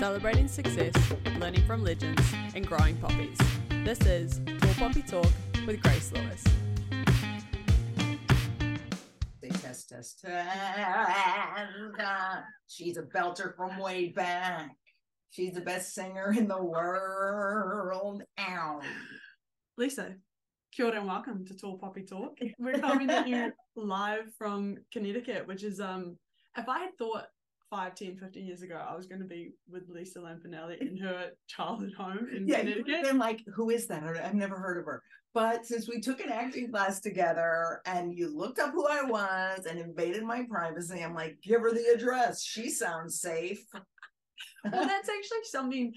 celebrating success, learning from legends, and growing poppies. This is Tall Poppy Talk with Grace Lewis. They test, test, test. She's a belter from way back. She's the best singer in the world. Ow. Lisa, kia ora and welcome to Tall Poppy Talk. We're coming to you live from Connecticut, which is, um, if I had thought 5, 10, 15 years ago, I was going to be with Lisa Lampanelli in her childhood home in Yeah, Connecticut. been like, who is that? I've never heard of her. But since we took an acting class together and you looked up who I was and invaded my privacy, I'm like, give her the address. She sounds safe. well, that's actually something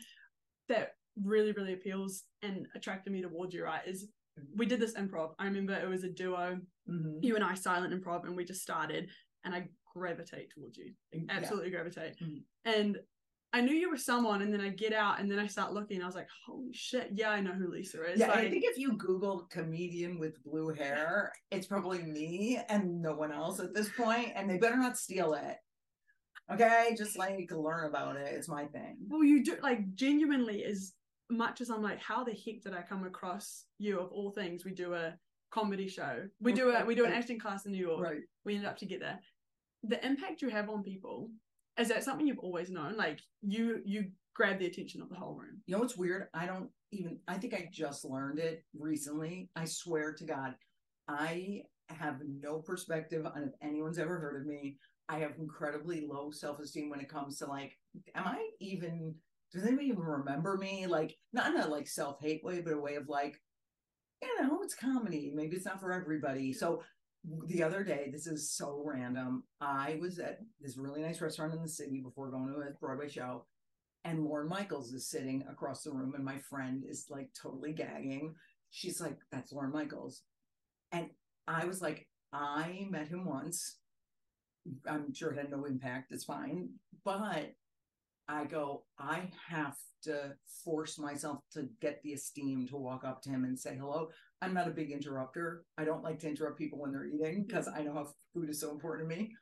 that really, really appeals and attracted me towards you, right? Is we did this improv. I remember it was a duo, Mhm. you and I, silent improv, and we just started, and I gravitate towards you, Yeah. absolutely gravitate. Mhm. And I knew you were someone, and then I get out, and then I start looking. I was like, holy shit, yeah, I know who Lisa is. Yeah, I think if you Google comedian with blue hair, it's probably me and no one else at this point, and they better not steal it. Okay, just like learn about it. It's my thing. well, you do like genuinely as much as I'm like, how the heck did I come across you of all things? We do a comedy show. We do a we do an acting class in New York. Right. we ended up together the impact you have on people is that something you've always known like you you grab the attention of the whole room You know what's weird? I don't even. I think I just learned it recently. I swear to God, I have no perspective on if anyone's ever heard of me. I have incredibly low self esteem when it comes to like, am I even? Does anybody even remember me? Like, not in a like self hate way, but a way of like, you know, it's comedy. Maybe it's not for everybody. So the other day, this is so random. I was at this really nice restaurant in the city before going to a Broadway show, and Lorne Michaels is sitting across the room, and my friend is like totally gagging. She's like, "That's Lorne Michaels," and I was like, "I met him once. I'm sure it had no impact. It's fine, but." I go, I have to force myself to get the esteem to walk up to him and say hello. I'm not a big interrupter. I don't like to interrupt people when they're eating because I know how food is so important to me.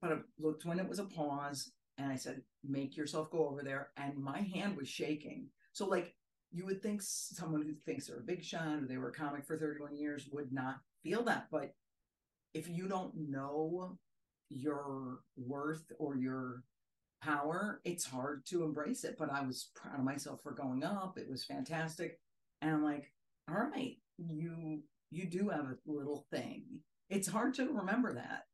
But I looked when it was a pause and I said, make yourself go over there. And my hand was shaking. So, like, you would think someone who thinks they're a big shot or they were a comic for 31 years would not feel that. But if you don't know your worth or your power, it's hard to embrace it. But I was proud of myself for going up. It was fantastic. And I'm like, all right, you you do have a little thing. It's hard to remember that.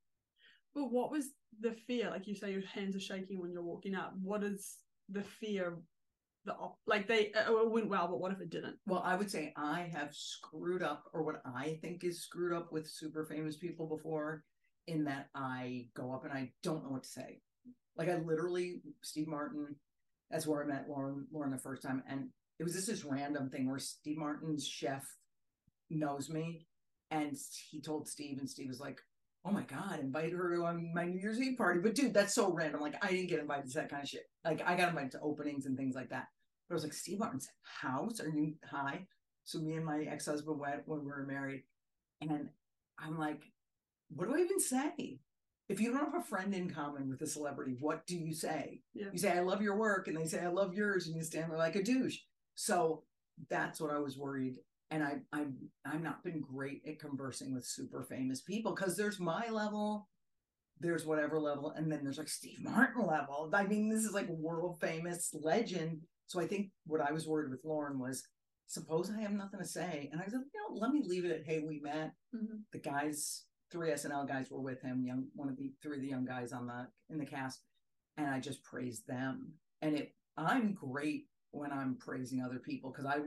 but what was the fear like you say your hands are shaking when you're walking up what is the fear the op- like they uh, oh, it went well but what if it didn't Well, I would say I have screwed up, or what I think is screwed up with super famous people before, in that I go up and I don't know what to say. Like I literally, Steve Martin, that's where I met Lorne, Lorne the first time, and it was just this random thing where Steve Martin's chef knows me, and he told Steve, and Steve was like, "Oh my god, invite her to um, my New Year's Eve party." But dude, that's so random. Like I didn't get invited to that kind of shit. Like I got invited to openings and things like that. But I was like, Steve Martin's house? Are you high? So me and my ex-husband went when we were married. And I'm like, what do I even say? If you don't have a friend in common with a celebrity, what do you say? Yeah. You say, I love your work, and they say, I love yours, and you stand there like a douche. So that's what I was worried. And I I'm I've not been great at conversing with super famous people because there's my level, there's whatever level, and then there's like Steve Martin level. I mean, this is like world famous legend. So I think what I was worried with Lorne was suppose I have nothing to say. And I said, you know, let me leave it at hey, we met. Mhm. The guys, three SNL guys were with him, young one of the three of the young guys on the in the cast. And I just praised them. And it I'm great when I'm praising other people because I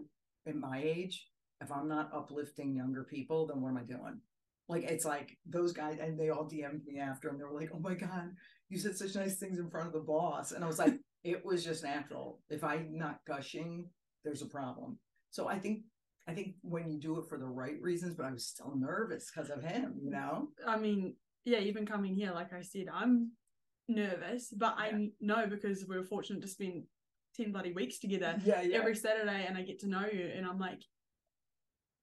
at my age, if I'm not uplifting younger people, then what am I doing? Like it's like those guys and they all DM'd me after and they were like, Oh my God, you said such nice things in front of the boss. And I was like, it was just natural. If I'm not gushing, there's a problem. So I think I think when you do it for the right reasons, but I was still nervous because of him, you mm, know? i mean yeah even coming here like i said i'm nervous but i know because we were fortunate to spend 10 bloody weeks together Yeah, yeah. every saturday and i get to know you and i'm like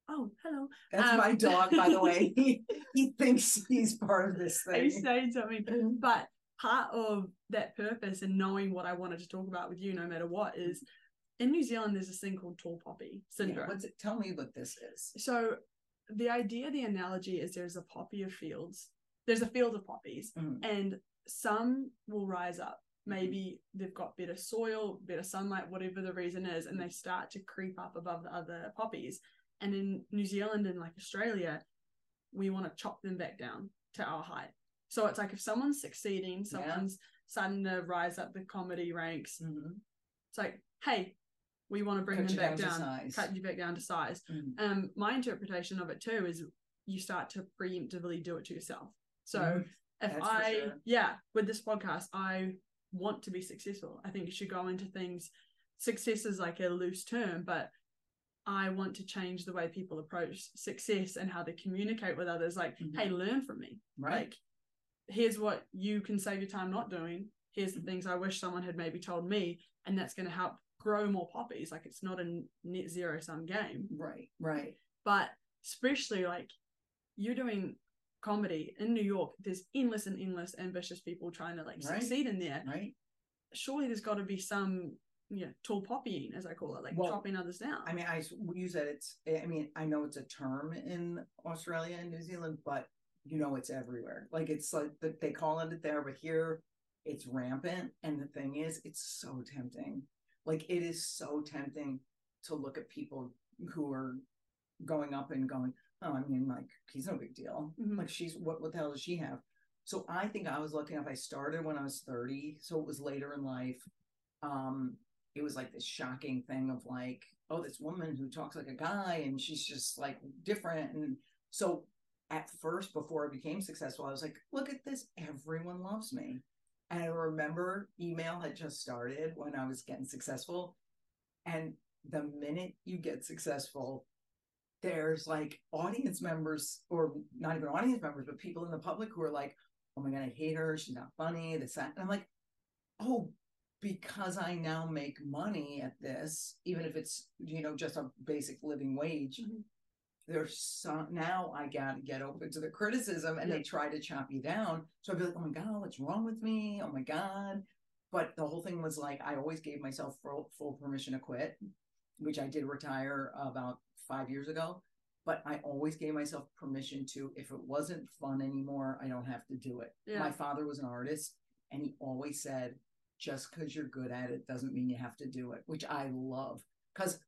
oh hello That's um, my dog, by the way. He, he thinks he's part of this thing. saying something mm-hmm. but part of that purpose and knowing what I wanted to talk about with you, no matter what, is mm-hmm. In New Zealand, there's this thing called tall poppy syndrome. Yeah, what's it? Tell me what this is. So the idea, the analogy is there's a poppy of fields. There's a field of poppies, Mhm. and some will rise up. Maybe they've got better soil, better sunlight, whatever the reason is, and they start to creep up above the other poppies. And in New Zealand and like Australia, we want to chop them back down to our height. So it's like if someone's succeeding, someone's starting to rise up the comedy ranks, Mhm. it's like, hey, we want to bring Cut them back down down, cut you back down to size. Mhm. Um, my interpretation of it too is you start to preemptively do it to yourself. So Mhm. if That's I, sure. yeah, with this podcast, I want to be successful. I think you should go into things. Success is like a loose term, but I want to change the way people approach success and how they communicate with others. Like, Mhm. hey, learn from me. Right. Like, here's what you can save your time not doing. Here's the things I wish someone had maybe told me, and that's going to help grow more poppies. Like, it's not a net zero sum game right. Right. but especially like you're doing comedy in New York, there's endless and endless ambitious people trying to like Right. succeed in there. Right. Surely there's got to be some, you know, tall poppying, as I call it, like Well, chopping others down. I mean, I use that. It's. I mean, I know it's a term in Australia and New Zealand, but you know, it's everywhere. Like it's like they call it there, but here it's rampant. And the thing is, it's so tempting. Like it is so tempting to look at people who are going up and going. Oh, I mean, like he's no big deal. Mhm. Like she's what? What the hell does she have? So I think I was lucky enough. I started when I was thirty, so it was later in life. Um, it was like this shocking thing of like, oh, this woman who talks like a guy and she's just like different. And so at first, before I became successful, I was like, look at this, everyone loves me. And I remember email had just started when I was getting successful. And the minute you get successful, there's like audience members, or not even audience members, but people in the public who are like, oh my God, I hate her. She's not funny. This, that. And I'm like, oh, because I now make money at this, even if it's you know just a basic living wage. Mhm. There's some now I gotta get open to the criticism, and they try to chop you down. So I'd be like, oh my god, what's wrong with me? Oh my god. But the whole thing was like I always gave myself full, full permission to quit, which I did retire about five years ago. But I always gave myself permission to, if it wasn't fun anymore, I don't have to do it. Yeah. My father was an artist, and he always said, just because you're good at it doesn't mean you have to do it, which I love because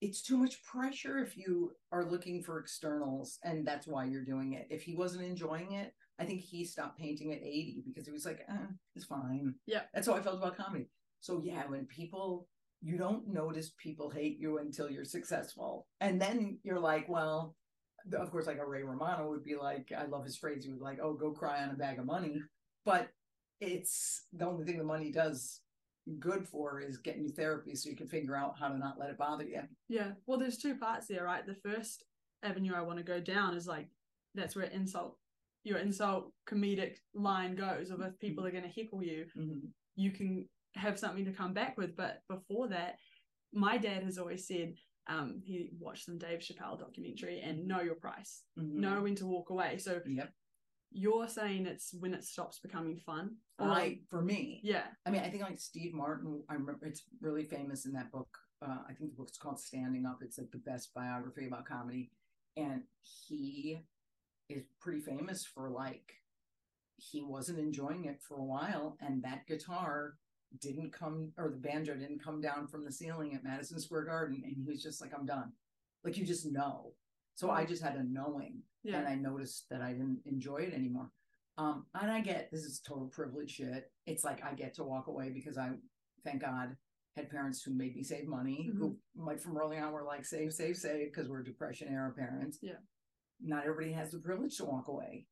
it's too much pressure if you are looking for externals and that's why you're doing it. If he wasn't enjoying it, I think he stopped painting at 80 because he was like, eh, it's fine. Yeah. That's how I felt about comedy. So, yeah, when people, you don't notice people hate you until you're successful. And then you're like, well, of course, like a Ray Romano would be like, I love his phrase. He would like, oh, go cry on a bag of money. But it's the only thing the money does good for is getting you therapy so you can figure out how to not let it bother you. yeah. Well, there's two parts there, right? The first avenue I want to go down is like that's where insult, your insult comedic line goes. Of if people are going to heckle you, Mhm. you can have something to come back with. But before that, my dad has always said um, he watched some Dave Chappelle documentary and know your price, Mhm. know when to walk away. So Yep. You're saying it's when it stops becoming fun. Or I, for me, yeah, I mean, I think like Steve Martin, I remember it's really famous in that book. Uh, I think the book's called Standing Up. It's like the best biography about comedy. And he is pretty famous for like, he wasn't enjoying it for a while. And that guitar didn't come, or the banjo didn't come down from the ceiling at Madison Square Garden. And he was just like, I'm done. Like, you just know. So I just had a knowing yeah, and I noticed that I didn't enjoy it anymore. Um, and I get this is total privilege shit. It's like I get to walk away because I, thank God, had parents who made me save money, who like from early on were like save, save, save because we're depression era parents. Yeah. Not everybody has the privilege to walk away,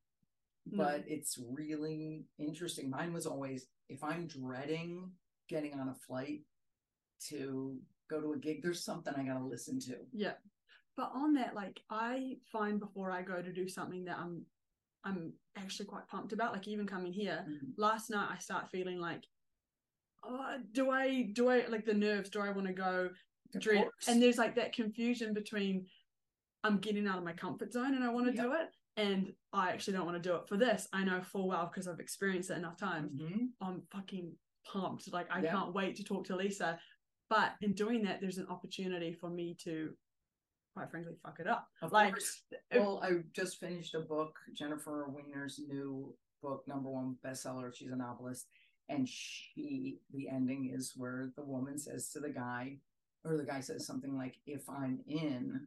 but it's really interesting. Mine was always if I'm dreading getting on a flight to go to a gig, there's something I got to listen to. Yeah. But on that, like I find before I go to do something that I'm I'm actually quite pumped about, like even coming here, Mhm. last night I start feeling like oh, do I do I like the nerves, do I want to go dread and there's like that confusion between I'm getting out of my comfort zone and I want to Yep. do it. and I actually don't want to do it for this. I know full well because I've experienced it enough times. Mhm. I'm fucking pumped. Like I Yeah. can't wait to talk to Lisa. But in doing that, there's an opportunity for me to, quite frankly, fuck it up. Of like, course. Well, I just finished a book, Jennifer Weiner's new book, number one bestseller. She's a novelist. And she, the ending is where the woman says to the guy, or the guy says something like, if I'm in,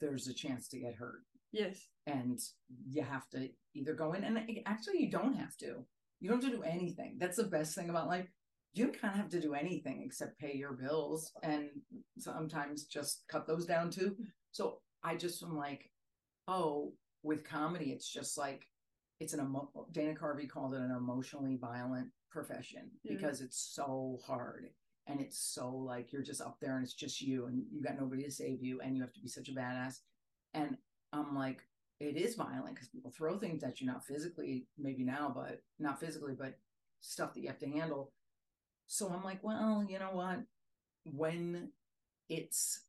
there's a chance to get hurt. yes, And you have to either go in, and actually, you don't have to. You don't have to do anything. That's the best thing about life. You kind of have to do anything except pay your bills and sometimes just cut those down too. So I just am like, oh, with comedy, it's just like it's an emo- Dana Carvey called it an emotionally violent profession Yeah. because it's so hard and it's so like you're just up there and it's just you and you got nobody to save you and you have to be such a badass. And I'm like, it is violent because people throw things at you, not physically, maybe now, but not physically, but stuff that you have to handle. So I'm like, well, you know what? When it's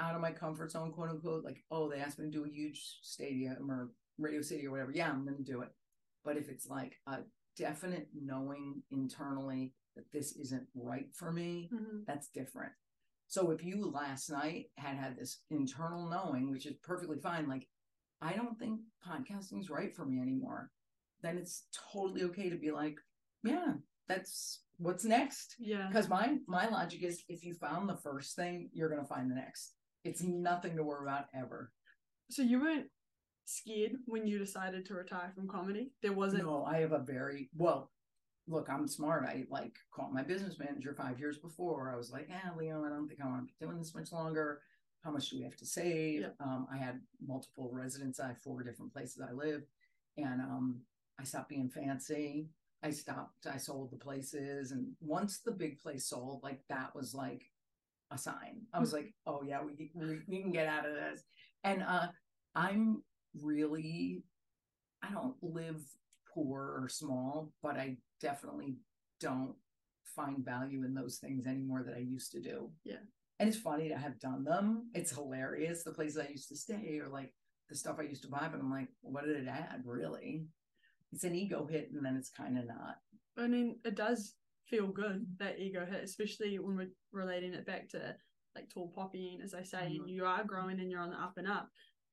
out of my comfort zone, quote unquote, like, oh, they asked me to do a huge stadium or Radio City or whatever, yeah, I'm going to do it. But if it's like a definite knowing internally that this isn't right for me, Mhm. that's different. So if you last night had had this internal knowing, which is perfectly fine, like I don't think podcasting is right for me anymore, then it's totally okay to be like, yeah, that's what's next. yeah. Because my my logic is if you found the first thing, you're gonna find the next. It's nothing to worry about ever. So you weren't scared when you decided to retire from comedy? There wasn't. No, I have a very well. Look, I'm smart. I like called my business manager five years before. I was like, "Yeah, Leo, I don't think I want to be doing this much longer. How much do we have to save?" Um, I had multiple residents. I have four different places I live, and um, I stopped being fancy. I stopped. I sold the places, and once the big place sold, like that was like a sign. I was like, "Oh yeah, we we, we can get out of this." And uh, I'm really I don't live poor or small, but I definitely don't find value in those things anymore that I used to do. Yeah. And it's funny to have done them. It's hilarious. The places I used to stay or like the stuff I used to buy, but I'm like, what did it add really? It's an ego hit and then it's kind of not. I mean, it does feel good that ego hit, especially when we're relating it back to like tall poppying, as I say, Mhm. you are growing and you're on the up and up.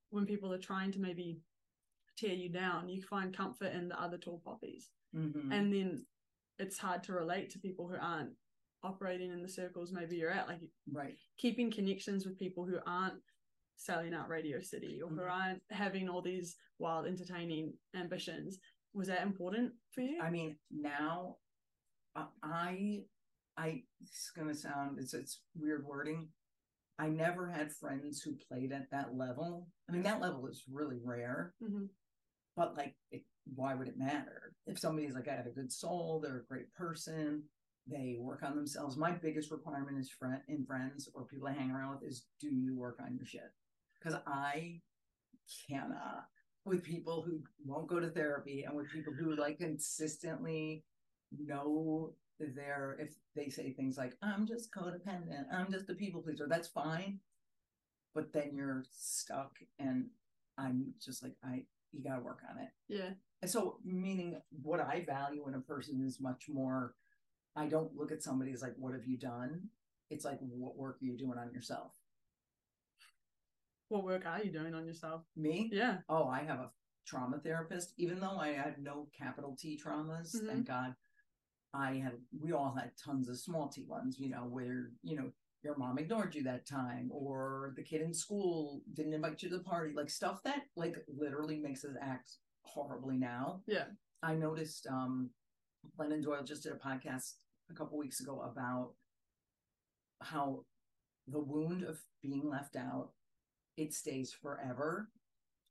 When people are trying to maybe tear you down, you find comfort in the other tall poppies, Mhm. and then it's hard to relate to people who aren't operating in the circles maybe you're at. Like right. keeping connections with people who aren't selling out Radio City or who Mhm. aren't having all these wild, entertaining ambitions. Was that important for you? I mean, now I, I, it's gonna sound, it's, it's weird wording. I never had friends who played at that level. I mean, that level is really rare, Mhm. but like, it, why would it matter? If somebody's like, I have a good soul, they're a great person, they work on themselves. My biggest requirement is friend in friends or people I hang around with is, do you work on your shit? Because I cannot with people who won't go to therapy and with people who like consistently know their if they say things like i'm just codependent i'm just a people pleaser that's fine but then you're stuck and i'm just like i you gotta work on it yeah. and so meaning what i value in a person is much more i don't look at somebody as like what have you done it's like what work are you doing on yourself What work are you doing on yourself? me Yeah. oh, I have a trauma therapist, even though I had no capital T traumas, Mhm. thank God. I had, we all had tons of small T ones, you know, where, you know, your mom ignored you that time, or the kid in school didn't invite you to the party, like stuff that like literally makes us act horribly now. Yeah. I noticed um Glennon Doyle just did a podcast a couple weeks ago about how the wound of being left out it stays forever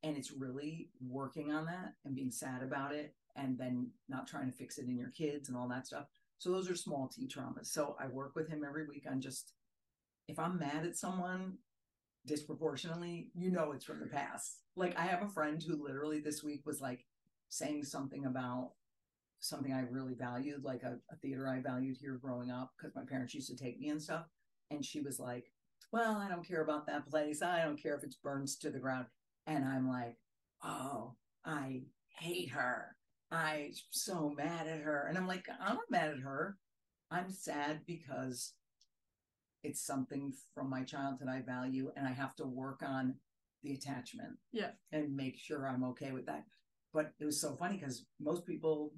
and it's really working on that and being sad about it and then not trying to fix it in your kids and all that stuff so those are small t traumas so i work with him every week on just if i'm mad at someone disproportionately you know it's from the past like i have a friend who literally this week was like saying something about something i really valued like a, a theater i valued here growing up because my parents used to take me and stuff and she was like well, I don't care about that place. I don't care if it's burns to the ground. And I'm like, oh, I hate her. I'm so mad at her. And I'm like, I'm not mad at her. I'm sad because it's something from my childhood I value and I have to work on the attachment. Yeah. And make sure I'm okay with that. But it was so funny because most people,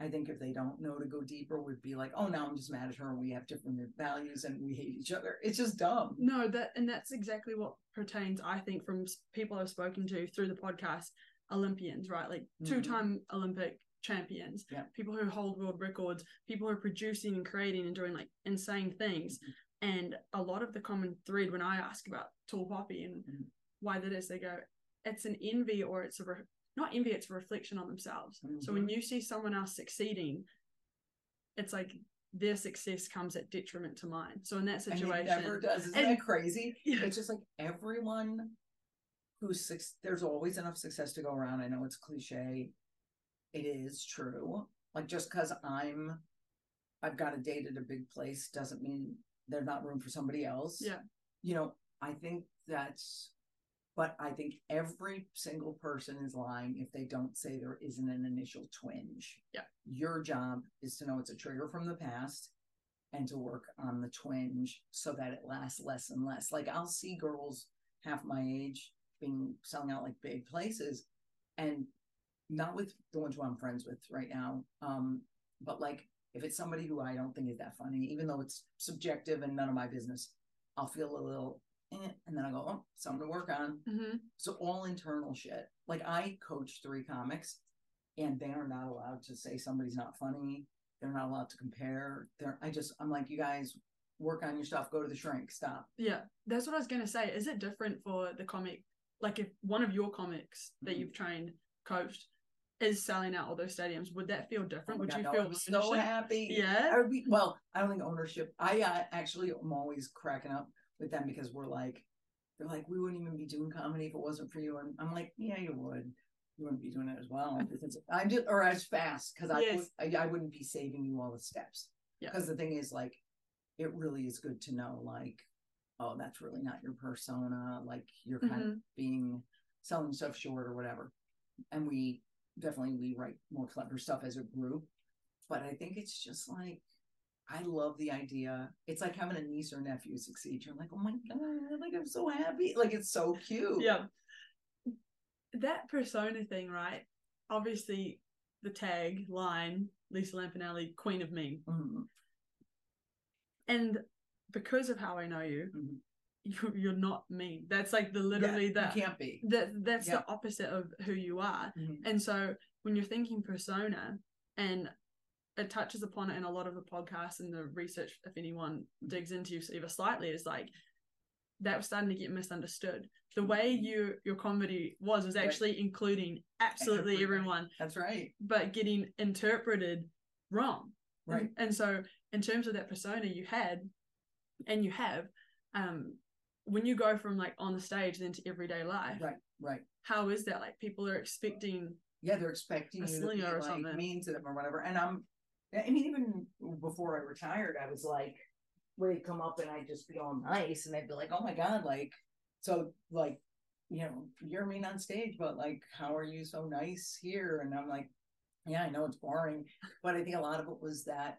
I think if they don't know to go deeper, would be like, oh, now I'm just mad at her and we have different values and we hate each other. It's just dumb. No, that and that's exactly what pertains, I think, from people I've spoken to through the podcast, Olympians, right? Like Mhm. two-time Olympic champions, Yeah. people who hold world records, people who are producing and creating and doing like insane things. Mhm. And a lot of the common thread when I ask about Tall Poppy and Mhm. why that is, they go, it's an envy or it's a re- not envy, it's a reflection on themselves. So when you see someone else succeeding, it's like their success comes at detriment to mine. So in that And situation, it never does. Isn't And- that crazy? Yeah. It's just like everyone who's suc there's always enough success to go around. I know it's cliche. It is true. Like just because I'm I've got a date at a big place doesn't mean there's not room for somebody else. Yeah. You know, I think that's but I think every single person is lying if they don't say there isn't an initial twinge. Yeah. Your job is to know it's a trigger from the past and to work on the twinge so that it lasts less and less. Like I'll see girls half my age being selling out like big places and not with the ones who I'm friends with right now. Um, but like if it's somebody who I don't think is that funny, even though it's subjective and none of my business, I'll feel a little eh, and then I go, oh, something to work on. Mhm. So all internal shit. Like I coach three comics and they are not allowed to say somebody's not funny. They're not allowed to compare. They're I just I'm like, you guys work on your stuff, go to the shrink, stop. Yeah, that's what I was gonna say. Is it different for the comic? Like, if one of your comics that Mhm. you've trained, coached, is selling out all those stadiums, would that feel Oh different? my would God, you feel so happy. Yeah. I be well, I don't think ownership. I uh, actually am always cracking up with them because we're like, they're like, we wouldn't even be doing comedy if it wasn't for you. And I'm like, yeah, you would. You wouldn't be doing it as well. I'm just or as fast because I, Yes. I I wouldn't be saving you all the steps. Yeah. Because the thing is, like, it really is good to know, like, oh, that's really not your persona. Like, you're kind of being selling stuff short or whatever. And we definitely we write more clever stuff as a group. But I think it's just like I love the idea. It's like having a niece or nephew succeed. You're like, oh my god, like I'm so happy. Like it's so cute. Yeah. That persona thing, right? Obviously, the tag line, Lisa Lampanelli, Queen of Mean. Mhm. And because of how I know you, Mhm. you you're not me. That's like the literally Yeah, that can't be. that that's Yeah. the opposite of who you are. Mhm. And so when you're thinking persona and it touches upon it in a lot of the podcasts and the research, if anyone digs into you even slightly, is like that was starting to get misunderstood. The way you your comedy was was Right. actually including absolutely Everybody. everyone, That's right. but getting interpreted wrong. And- Right. And, so in terms of that persona you had and you have, um, when you go from like on the stage then to everyday life, Right. Right. how is that? Like people are expecting Yeah, they're expecting A you to be slinger or like something. mean to them or whatever. And I'm I mean, even before I retired, I was like, where they'd come up and I'd just be all nice and they'd be like, Oh my god, like so like, you know, you're mean on stage, but like how are you so nice here? And I'm like, Yeah, I know it's boring. But I think a lot of it was that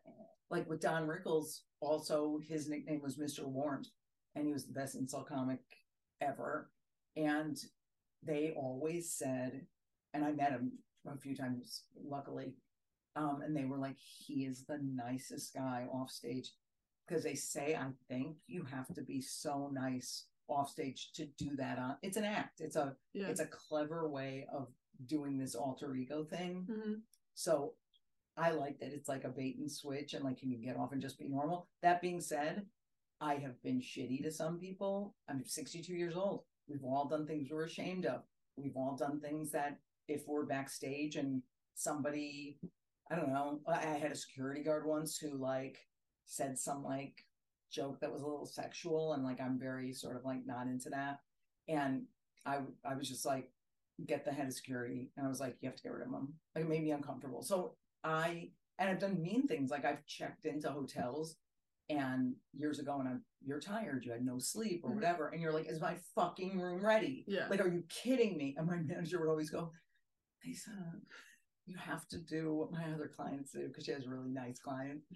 like with Don Rickles, also his nickname was Mr. Warmth, and he was the best insult comic ever. And they always said, and I met him a few times, luckily. Um, and they were like, he is the nicest guy off stage. Because they say, I think you have to be so nice off stage to do that on it's an act. It's a yeah. it's a clever way of doing this alter ego thing. Mhm. So I like that it's like a bait and switch and like can you get off and just be normal. That being said, I have been shitty to some people. I'm 62 years old. We've all done things we're ashamed of. We've all done things that if we're backstage and somebody, I don't know, I I had a security guard once who like said some like joke that was a little sexual and like I'm very sort of like not into that. And I I was just like, get the head of security. And I was like, you have to get rid of him. Like it made me uncomfortable. So I and I've done mean things. Like I've checked into hotels and years ago and I'm you're tired, you had no sleep or Mhm. whatever. And you're like, is my fucking room ready? Yeah. Like, are you kidding me? And my manager would always go, said, you have to do what my other clients do because she has a really nice clients.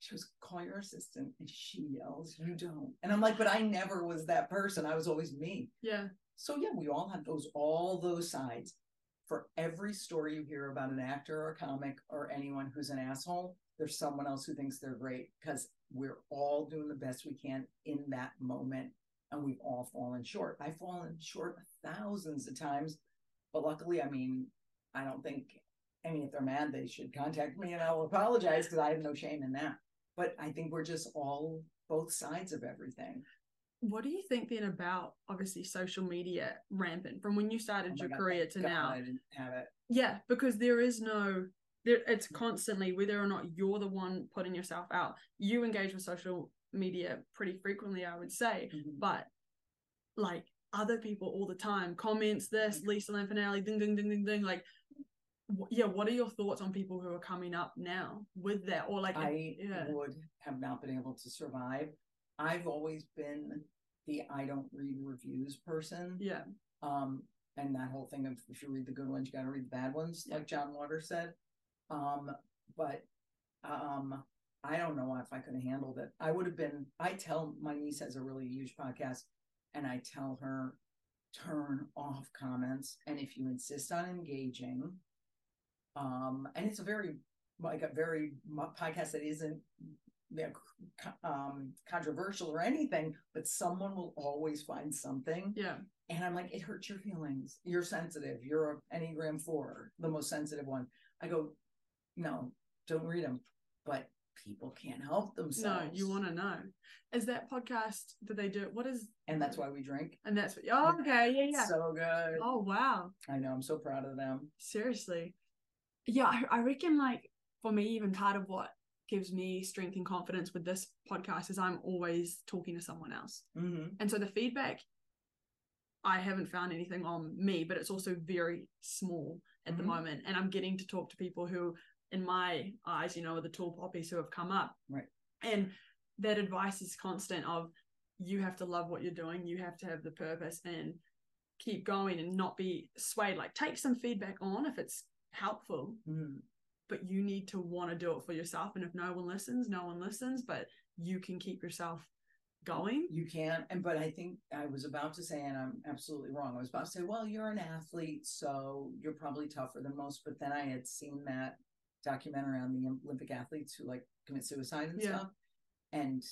She was call your assistant and she yells, you don't. And I'm like, but I never was that person. I was always me. Yeah. So yeah, we all have those all those sides. For every story you hear about an actor or a comic or anyone who's an asshole, there's someone else who thinks they're great because we're all doing the best we can in that moment and we've all fallen short. I've fallen short thousands of times, but luckily, I mean, I don't think. I mean, if they're mad, they should contact me and I'll apologize because I have no shame in that. But I think we're just all both sides of everything. What do you think then about obviously social media rampant from when you started Oh your God, career to God now? I didn't have it. Yeah, because there is no there it's constantly whether or not you're the one putting yourself out. You engage with social media pretty frequently, I would say, Mhm. but like other people all the time comments this Lisa Lampanelli ding ding ding ding ding like yeah what are your thoughts on people who are coming up now with that or like I yeah would have not been able to survive. I've always been the I don't read reviews person. yeah Um, and that whole thing of if you read the good ones, you got to read the bad ones, Yeah. like John Waters said. Um, but um, I don't know if I could have handled it. I would have been. I tell my niece has a really huge podcast, and I tell her turn off comments, and if you insist on engaging, um, and it's a very like a very podcast that isn't you know, um controversial or anything, but someone will always find something yeah and I'm like, it hurts your feelings. You're sensitive. You're a Enneagram four, the most sensitive one. I go, no, don't read them. But people can't help themselves. no you want to know is that podcast do they do what is and that's why we drink. and that's what oh okay yeah yeah So good. oh wow I know. I'm so proud of them. seriously yeah I, I reckon like for me even part of what gives me strength and confidence with this podcast is i'm always talking to someone else Mm-hmm. and so the feedback i haven't found anything on me but it's also very small at the Mhm. moment and i'm getting to talk to people who in my eyes you know are the tall poppies who have come up Right. and that advice is constant of you have to love what you're doing you have to have the purpose and keep going and not be swayed like take some feedback on if it's helpful Mm-hmm. But you need to want to do it for yourself and if no one listens no one listens but you can keep yourself going You can. And but I think I was about to say, and I'm absolutely wrong. I was about to say, well, you're an athlete, so you're probably tougher than most. But then I had seen that documentary on the Olympic athletes who like commit suicide and Yeah. stuff. And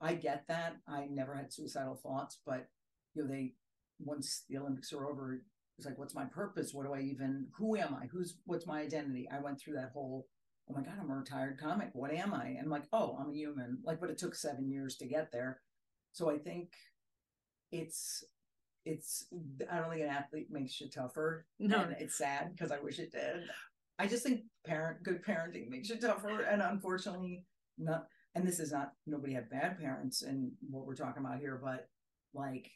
I get that. I never had suicidal thoughts, but you know, they once the Olympics are over, it's like, what's my purpose? What do I even who am I? Who's what's my identity? I went through that whole oh my god, I'm a retired comic. What am I? And I'm like, oh, I'm a human. Like, but it took seven years to get there. So I think it's it's I don't think an athlete makes you tougher. no And it's sad because I wish it did. I just think parent good parenting makes you tougher. And unfortunately not and this is not nobody had bad parents in what we're talking about here, but like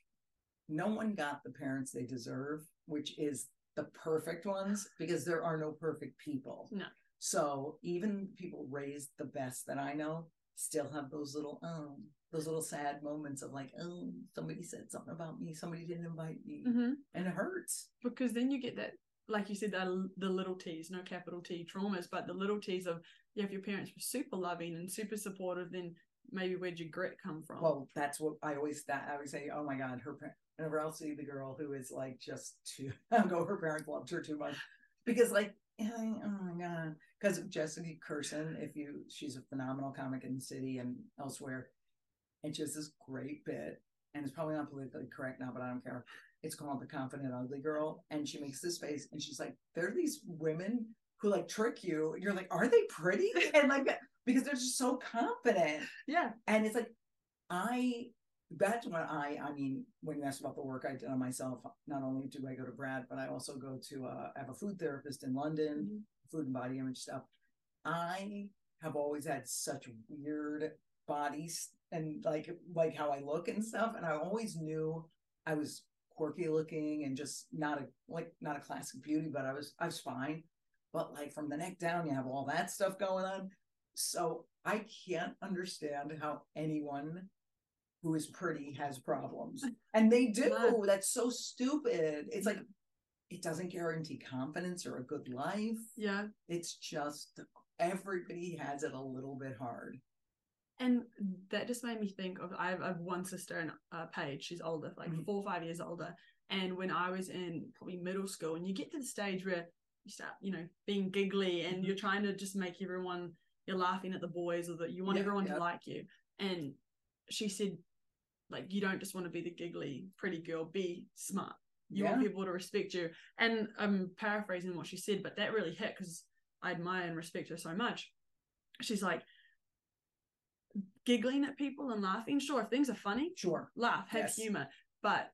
no one got the parents they deserve, which is the perfect ones because there are no perfect people. No. So even people raised the best that I know still have those little um those little sad moments of like, oh, somebody said something about me, somebody didn't invite me. hmm And it hurts. because then you get that like you said that the little t's no capital t traumas but the little t's of yeah if your parents were super loving and super supportive then maybe where'd your grit come from Well, that's what I always that I always say, oh my God, her I'll see the girl who is like just too I'll go, her parents loved her too much. Because like oh my god. Because Jessica Kirson, if you she's a phenomenal comic in the city and elsewhere. And she has this great bit, and it's probably not politically correct now, but I don't care. It's called The Confident Ugly Girl. And she makes this face and she's like, there are these women who like trick you. You're like, are they pretty? And like because they're just so confident yeah and it's like i that's when i i mean when you asked about the work i did on myself not only do i go to brad but i also go to uh, i have a food therapist in london Mhm. food and body image stuff. I have always had such weird bodies and like like how i look and stuff and i always knew i was quirky looking and just not a like not a classic beauty but i was i was fine. But like from the neck down you have all that stuff going on. So I can't understand how anyone who is pretty has problems. And they do. No. That's so stupid. It's like it doesn't guarantee confidence or a good life. Yeah. It's just everybody has it a little bit hard. And that just made me think of I have, I have one sister and uh, Paige. She's older, like Mhm. four or five years older. And when I was in probably middle school, and you get to the stage where you start, you know, being giggly and Mhm. you're trying to just make everyone, you're laughing at the boys or that you want Yeah, everyone yeah. to like you. And she said, like, you don't just want to be the giggly, pretty girl, be smart. You want people to respect you. And I'm paraphrasing what she said, but that really hit because I admire and respect her so much. She's like, giggling at people and laughing. Sure, if things are funny, Sure. laugh, have Yes. humor, but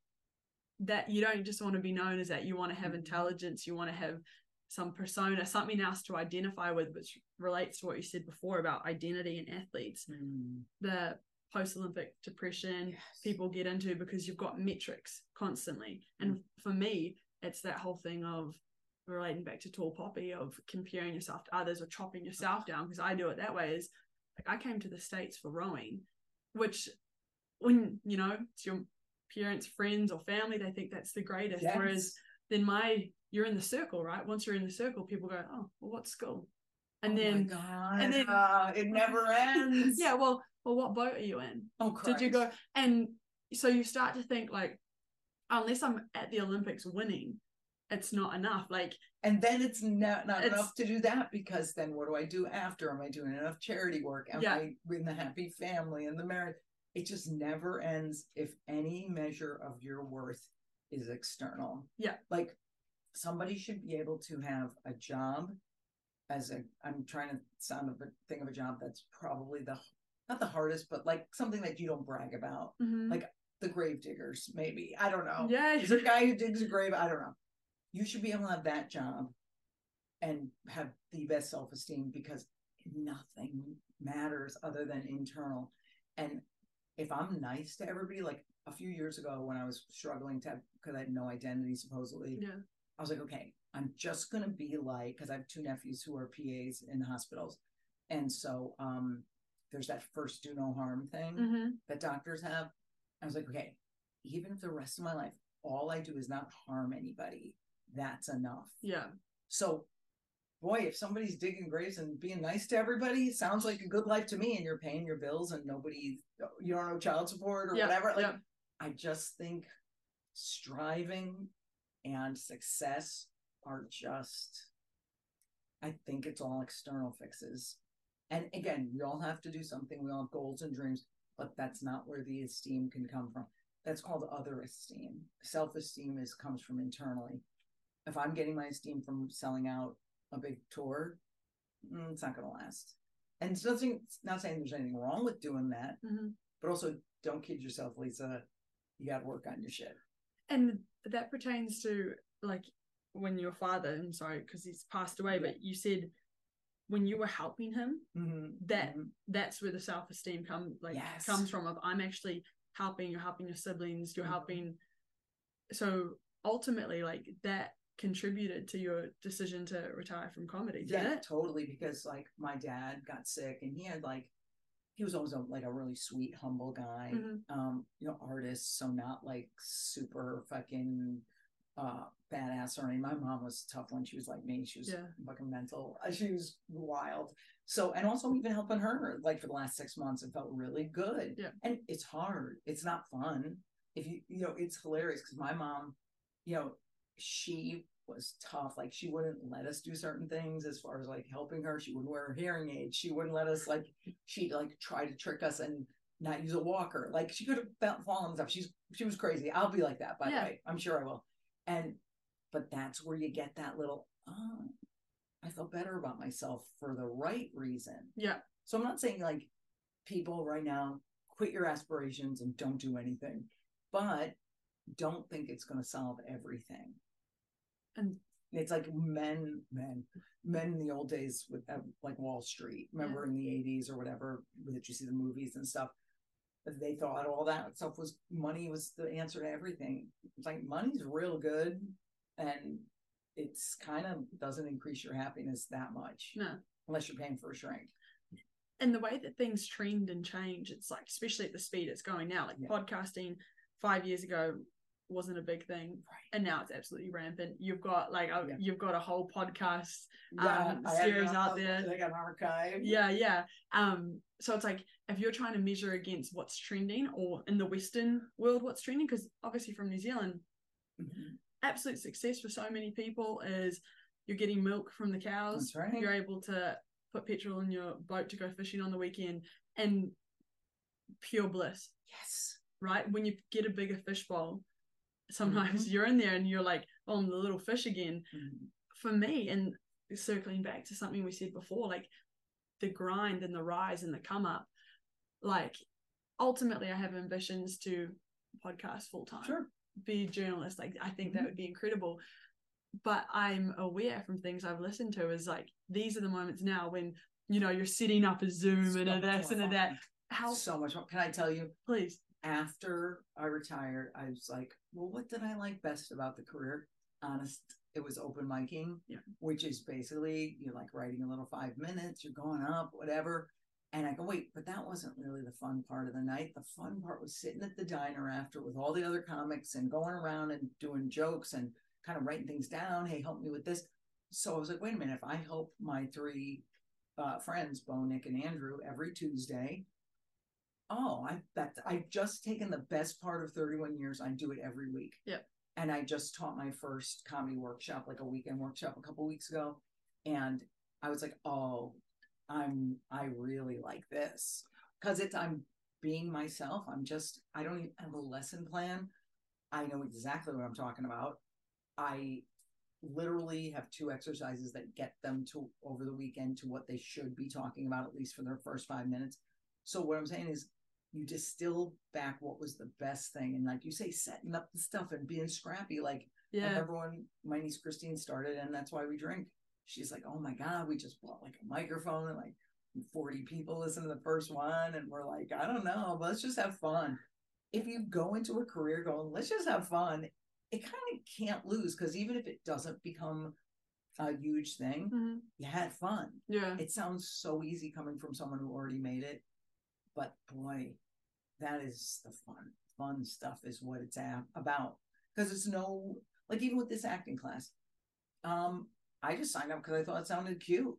that you don't just want to be known as that. You want to have Mhm. intelligence. You want to have some persona, something else to identify with, which relates to what you said before about identity and athletes. The post Olympic depression Yes. people get into because you've got metrics constantly. And for me, it's that whole thing of relating back to tall poppy of comparing yourself to others or chopping yourself down because I do it that way is like I came to the States for rowing, which when you know it's your parents, friends or family, they think that's the greatest. Yes. Whereas then my you're in the circle, right? Once you're in the circle, people go, Oh, well what school? And Oh then and then- uh, it never ends. yeah, well, well, what boat are you in? Oh, did you go and so you start to think like unless i'm at the olympics winning it's not enough like And then it's not, not It's- enough to do that because then what do I do after? Am I doing enough charity work? Am Yeah. I in the happy family and the marriage? It just never ends if any measure of your worth is external. Yeah. Like somebody should be able to have a job as a I'm trying to sound of a thing of a job that's probably the not the hardest, but like something that you don't brag about. mhm. Like the grave diggers, maybe. I don't know. yeah Is there a guy who digs a grave? I don't know. You should be able to have that job and have the best self esteem because nothing matters other than internal. And if I'm nice to everybody, like a few years ago when I was struggling to because I had no identity supposedly, yeah I was like, okay, I'm just gonna be like, because I have two nephews who are PAs in hospitals, and so um, there's that first do no harm thing hmm that doctors have. I was like, okay, even if the rest of my life all I do is not harm anybody, that's enough. yeah So, boy, if somebody's digging graves and being nice to everybody, sounds like a good life to me. And you're paying your bills and nobody, you don't know child support or Yeah, whatever. Like, yeah. I just think striving and success are just, I think it's all external fixes. And again, we all have to do something. We all have goals and dreams, but that's not where the esteem can come from. That's called other esteem. Self esteem is comes from internally. If I'm getting my esteem from selling out a big tour, mm, it's not going to last. And it's nothing. It's not saying there's anything wrong with doing that, hmm but also don't kid yourself, Lisa. You got to work on your shit. and that pertains to like when your father i'm sorry because he's passed away Yeah. but you said when you were helping him Mhm, That- mhm. that's where the self-esteem come like Yes. comes from of i'm actually helping you're helping your siblings you're Mhm. helping so ultimately like that contributed to your decision to retire from comedy yeah, it totally. Because like my dad got sick, and he had like he was always a, like a really sweet, humble guy. Mhm. Um, you know, artist, so not like super fucking uh badass or anything. My mom was a tough one. She was like me. She was Yeah. fucking mental. Uh, She was wild. So and also even helping her like for the last six months, it felt really good. Yeah. And it's hard. It's not fun. If you you know, it's hilarious because my mom, you know, she was tough. Like she wouldn't let us do certain things as far as like helping her. She wouldn't wear a hearing aid. She wouldn't let us like she'd like try to trick us and not use a walker. Like she could have fallen and stuff. She's she was crazy. I'll be like that, by Yeah. the way. I'm sure I will. And but that's where you get that little oh I felt better about myself for the right reason. yeah So I'm not saying like people right now quit your aspirations and don't do anything, but don't think it's going to solve everything. And- it's like men, men, men in the old days with uh, like Wall Street. Remember in the 80s or whatever that you see the movies and stuff. They thought all that stuff was money was the answer to everything. It's like money's real good, and it's kind of doesn't increase your happiness that much no unless you're paying for a shrink. and the way that things trend and change it's like especially at the speed it's going now like Yeah. podcasting five years ago wasn't a big thing, Right. and now it's absolutely rampant. You've got like a, Yeah. you've got a whole podcast um, it series out there. Got an archive. Yeah, yeah. Um, so it's like if you're trying to measure against what's trending or in the Western world what's trending, because obviously from New Zealand, Mhm. absolute success for so many people is you're getting milk from the cows. Right. You're able to put petrol in your boat to go fishing on the weekend and pure bliss, Yes. right? When you get a bigger fish bowl, Mm-hmm. sometimes you're in there and you're like, oh, I'm the little fish again. Mhm. For me, and circling back to something we said before, like the grind and the rise and the come up, like ultimately I have ambitions to podcast full time Sure. be a journalist. Like I think that Mhm. would be incredible. But I'm aware from things I've listened to is like these are the moments now when you know you're setting up a Zoom and a this and a that. How So much. fun. Can I tell you? please? After I retired, I was like, well, what did I like best about the career? Honest, it was open micing, Yeah. which is basically you're like writing a little five minutes, you're going up, whatever. And I go, wait, but that wasn't really the fun part of the night. The fun part was sitting at the diner after with all the other comics and going around and doing jokes and kind of writing things down. Hey, help me with this. So I was like, wait a minute, if I help my three uh, friends, Bo, Nick, and Andrew, every Tuesday, oh, I that I've just taken the best part of 31 years. I do it every week. Yep. And I just taught my first comedy workshop, like a weekend workshop, a couple weeks ago, and I was like, oh, I'm I really like this because it's I'm being myself. I'm just I don't even have a lesson plan. I know exactly what I'm talking about. I literally have two exercises that get them to over the weekend to what they should be talking about at least for their first five minutes. So what I'm saying is you distill back what was the best thing and like you say setting up the stuff and being scrappy like Yeah. when my niece Christine started, and that's why we drink. She's like, "Oh my god, we just bought like a microphone and like 40 people listen to the first one," and we're like, "I don't know, but let's just have fun." If you go into a career going, "Let's just have fun," it kind of can't lose because even if it doesn't become a huge thing, Mhm. you had fun. Yeah. It sounds so easy coming from someone who already made it, but boy, that is the fun. Fun stuff is what it's a- about because it's no like even with this acting class. Um, I just signed up because I thought it sounded cute.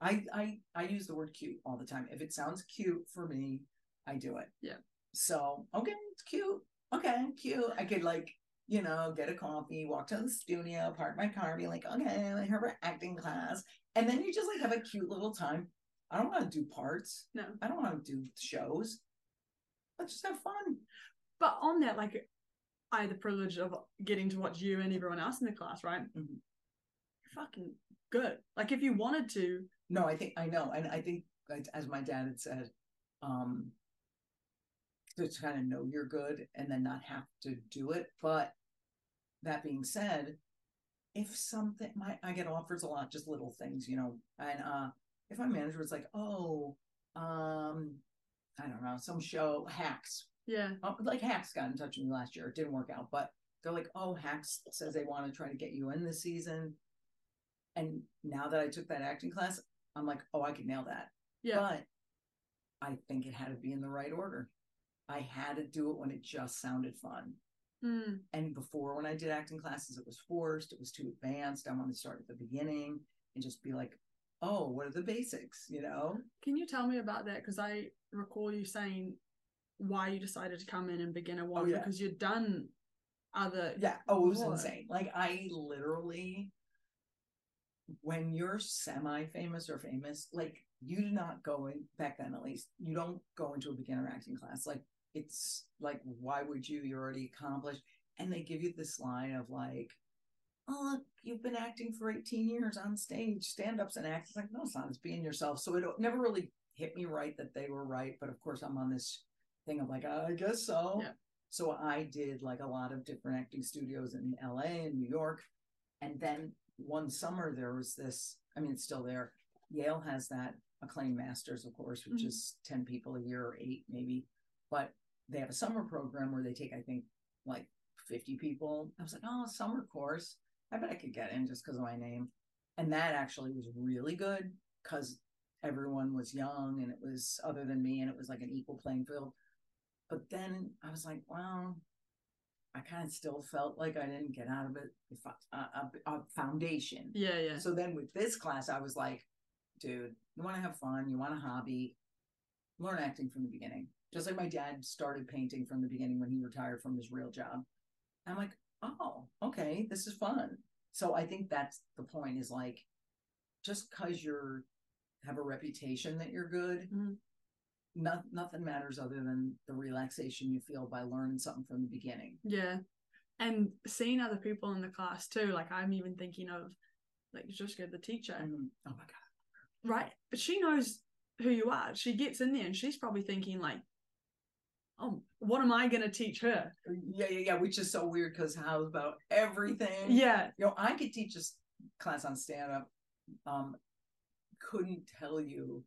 I I I use the word cute all the time. If it sounds cute for me, I do it. Yeah. So okay, it's cute. Okay, cute. I could like you know get a coffee, walk to the studio, park my car, be like, okay, I heard our acting class, and then you just like have a cute little time. I don't want to do parts. No. I don't want to do shows. Let's just have fun. But on that, like I had the privilege of getting to watch you and everyone else in the class, right? Mhm. Fucking good. Like if you wanted to, No, I think I know, and I think as my dad had said, um, to kind of know you're good and then not have to do it. But that being said, if something, my I get offers a lot, just little things, you know, and uh, if my manager was like, oh, um, I don't know, some show hacks, yeah. uh, like hacks got in touch with me last year. It didn't work out, but they're like, oh, hacks says they want to try to get you in this season. And now that I took that acting class, I'm like, oh, I could nail that. Yeah. But I think it had to be in the right order. I had to do it when it just sounded fun. Mm. And before, when I did acting classes, it was forced, it was too advanced. I wanted to start at the beginning and just be like, oh, what are the basics, you know? Can you tell me about that? Because I recall you saying why you decided to come in and beginner one Oh, yeah. because you'd done other Yeah. Oh, it was What? insane. Like, I literally, when you're semi famous or famous, like, you do not go in, back then at least, you don't go into a beginner acting class. Like, it's like, why would you? You're already accomplished. And they give you this line of like, oh, look, you've been acting for 18 years on stage, stand ups and acts. It's like, no, it's not. It's being yourself. So it never really hit me right that they were right. But of course, I'm on this thing of like, I guess so. Yeah. So I did like a lot of different acting studios in LA and New York. And then one summer, there was this, I mean, it's still there. Yale has that acclaimed masters, of course, which Mhm. is 10 people a year or eight maybe. But they have a summer program where they take, I think, like 50 people. I was like, oh, summer course. I bet I could get in just because of my name. And that actually was really good because everyone was young and it was other than me and it was like an equal playing field. But then I was like, well, I kind of still felt like I didn't get out of it a, a, a foundation. Yeah, yeah. So then with this class, I was like, dude, you want to have fun, you want a hobby, learn acting from the beginning. Just like my dad started painting from the beginning when he retired from his real job. I'm like, oh, okay, this is fun. So I think that's the point is like, just because you're have a reputation that you're good, Mhm. no, nothing matters other than the relaxation you feel by learning something from the beginning. Yeah. And seeing other people in the class too, like I'm even thinking of like Joshka, the teacher, And, oh my god, right? But she knows who you are. She gets in there and she's probably thinking like, oh, what am I going to teach her? yeah, yeah, yeah. Which is so weird because how about everything? Yeah. you know, I could teach a class on stand up. Um, couldn't tell you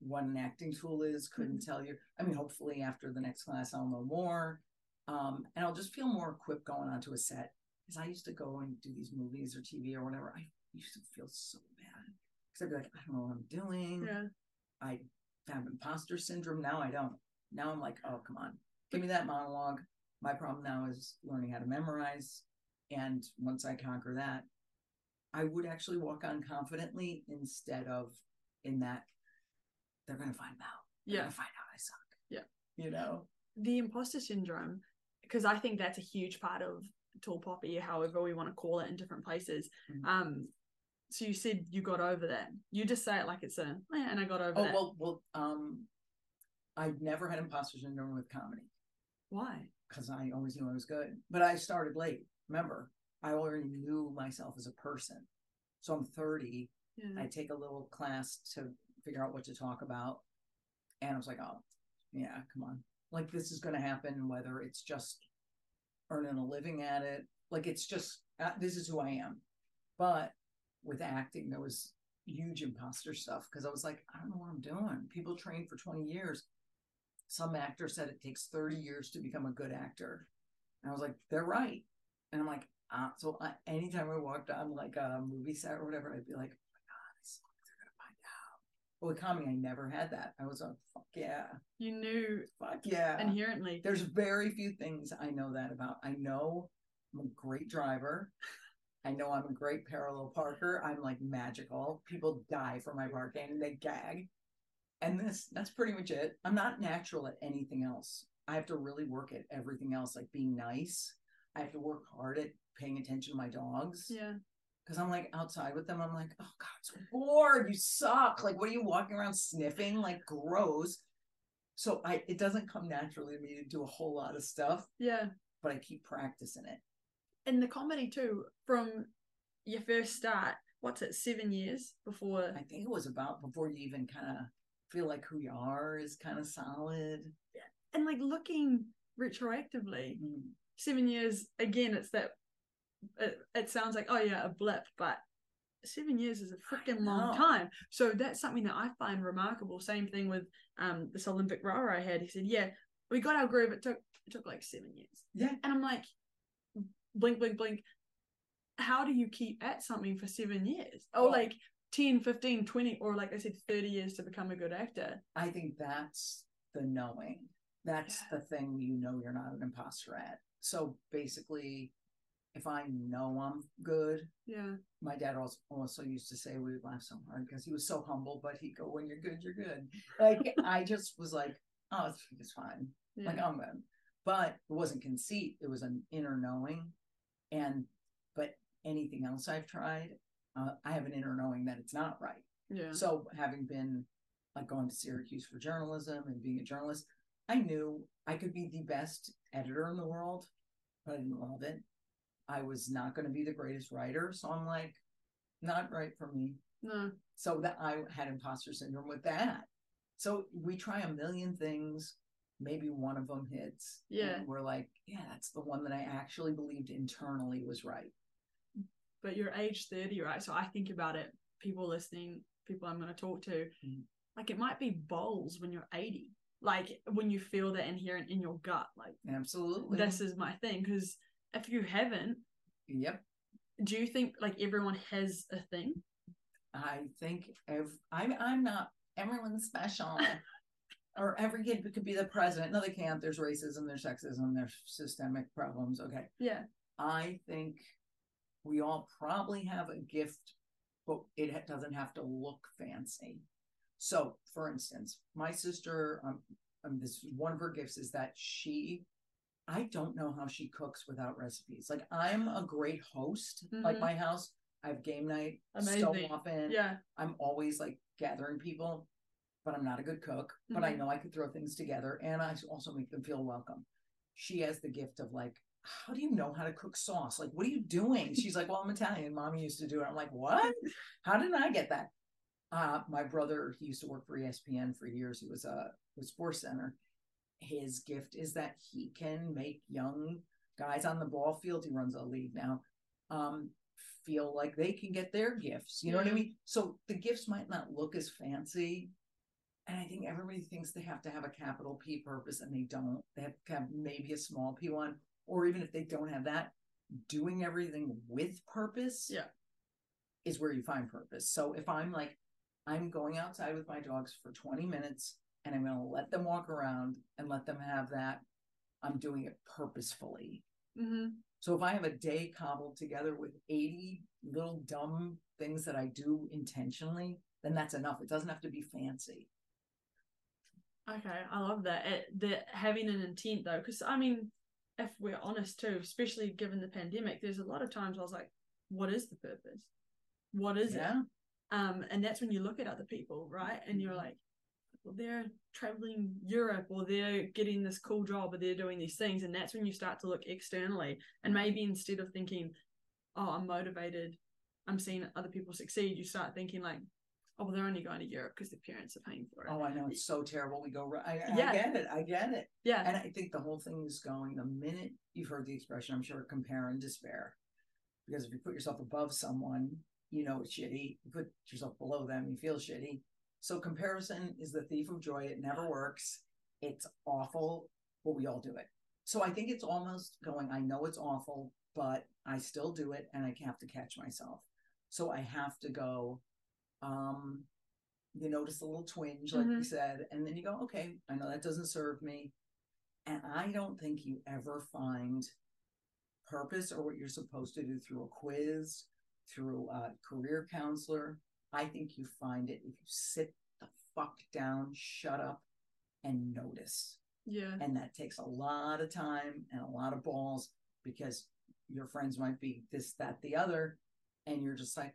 what an acting tool is. Couldn't Mm-hmm. tell you. I mean, hopefully after the next class, I'll know more. Um, and I'll just feel more equipped going onto a set. Because I used to go and do these movies or TV or whatever. I used to feel so bad because I'd be like, I don't know what I'm doing. Yeah. I have imposter syndrome. Now I don't. Now I'm like, oh, come on, give me that monologue. My problem now is learning how to memorize. And once I conquer that, I would actually walk on confidently instead of in that they're to find out. They're Yeah. to find out I suck. Yeah. You know? The imposter syndrome, because I think that's a huge part of tall poppy, however we want to call it in different places. Mhm. Um, so you said you got over that. You just say it like it's a, "Oh, yeah, and I got over Oh, that. well, well, um, I've never had imposter syndrome with comedy. Why? because I always knew I was good. But I started late. Remember, I already knew myself as a person. So I'm 30. Yeah. I take a little class to figure out what to talk about. And I was like, oh, yeah, come on. Like, this is going to happen, whether it's just earning a living at it. Like, it's just, uh, this is who I am. But with acting, there was huge imposter stuff because I was like, I don't know what I'm doing. People train for 20 years some actor said it takes 30 years to become a good actor. And I was like, they're right. And I'm like, ah. So I, anytime I walked on like a movie set or whatever, I'd be like, oh my God, they're going to find out. But with comedy, I never had that. I was like, fuck yeah. You knew Fuck yeah. inherently. There's very few things I know that about. I know I'm a great driver. I know I'm a great parallel parker. I'm like magical. People die for my parking and they gag. And this that's pretty much it. I'm not natural at anything else. I have to really work at everything else, like being nice. I have to work hard at paying attention to my dogs. Yeah. Because I'm like outside with them, I'm like, oh God, it's bored. You suck. Like, what are you walking around sniffing? Like, gross. So I it doesn't come naturally to me to do a whole lot of stuff, Yeah. but I keep practicing it. And the comedy too, from your first start, what's it, seven years before I think it was about before you even kind of feel like who you are is kind of solid. Yeah. And like looking retroactively, Mm. seven years again, it's that it, it sounds like, oh yeah, a blip, but seven years is a freaking long time. So that's something that I find remarkable. Same thing with um this Olympic rower I had. He said, Yeah, we got our groove. It took it took like seven years. Yeah. And I'm like, blink, blink, blink. How do you keep at something for seven years? Or Well- like 10, 15, 20, or like I said, 30 years to become a good actor. I think that's the knowing. That's the thing you know you're not an imposter at. So basically, if I know I'm good, Yeah. my dad also, also used to say we would laugh so hard because he was so humble, but he'd go, When you're good, you're good. Like I just was like, Oh, it's, it's fine. Yeah. Like I'm good. But it wasn't conceit, it was an inner knowing. And but anything else I've tried, uh, I have an inner knowing that it's not right. yeah. So having been like going to Syracuse for journalism and being a journalist, I knew I could be the best editor in the world, but I didn't love it. I was not going to be the greatest writer, so I'm like, not right for me. No. So that I had imposter syndrome with that. So we try a million things, maybe one of them hits. Yeah. and we're like, yeah, that's the one that I actually believed internally was right. but you're age 30 right so i think about it people listening people i'm going to talk to Mhm. like it might be bowls when you're 80 like when you feel that inherent in your gut like Absolutely. this is my thing because if you haven't yep. do you think like everyone has a thing I think if I'm I'm not everyone's special. or every kid could be the president. No, they can't. There's racism, there's sexism, there's systemic problems. Okay. Yeah. I think we all probably have a gift, but it doesn't have to look fancy. So, for instance, my sister, um, um, this one of her gifts is that she, I don't know how she cooks without recipes. Like I'm a great host. Like Mhm. my house, I have game night so Amazing. often. Yeah. I'm always like gathering people, but I'm not a good cook. But I Mhm. know I could throw things together and I also make them feel welcome. She has the gift of like, how do you know how to cook sauce? Like, what are you doing? She's like, well, I'm Italian. Mommy used to do it. I'm like, what? How did I get that? Uh, my brother, he used to work for ESPN for years. He was a with Sports Center. His gift is that he can make young guys on the ball field. He runs a league now. Um, feel like they can get their gifts. You know what I mean? So the gifts might not look as fancy. And I think everybody thinks they have to have a capital P purpose and they don't. They have have maybe a small P one, or even if they don't have that, doing everything with purpose Yeah. is where you find purpose. So if I'm like, I'm going outside with my dogs for 20 minutes and I'm going to let them walk around and let them have that, I'm doing it purposefully. hmm So if I have a day cobbled together with 80 little dumb things that I do intentionally, then that's enough. It doesn't have to be fancy. Okay, I love that. It, the having an intent though, because I mean, if we're honest too, especially given the pandemic, there's a lot of times I was like, "What is the purpose? What is it?" Um, and that's when you look at other people, right? And you're like, well, they're traveling Europe or they're getting this cool job or they're doing these things. And that's when you start to look externally. And maybe instead of thinking, oh, I'm motivated, I'm seeing other people succeed, you start thinking like, oh, well, they're only going to Europe because their parents are paying for it. Oh, I know. It's so terrible. We go, right. I, Yeah. I get it. I get it. yeah. And I think the whole thing is going the minute you've heard the expression, I'm sure, compare and despair. Because if you put yourself above someone, you know it's shitty. You put yourself below them, you feel shitty. So comparison is the thief of joy. It never works. It's awful, but we all do it. So I think it's almost going, I know it's awful, but I still do it and I have to catch myself. So I have to go, um, you notice a little twinge, like we Mhm. said, and then you go, okay, I know that doesn't serve me. And I don't think you ever find purpose or what you're supposed to do through a quiz, through a career counselor. I think you find it if you sit the fuck down, shut up, and notice. Yeah. And that takes a lot of time and a lot of balls because your friends might be this, that, the other. And you're just like,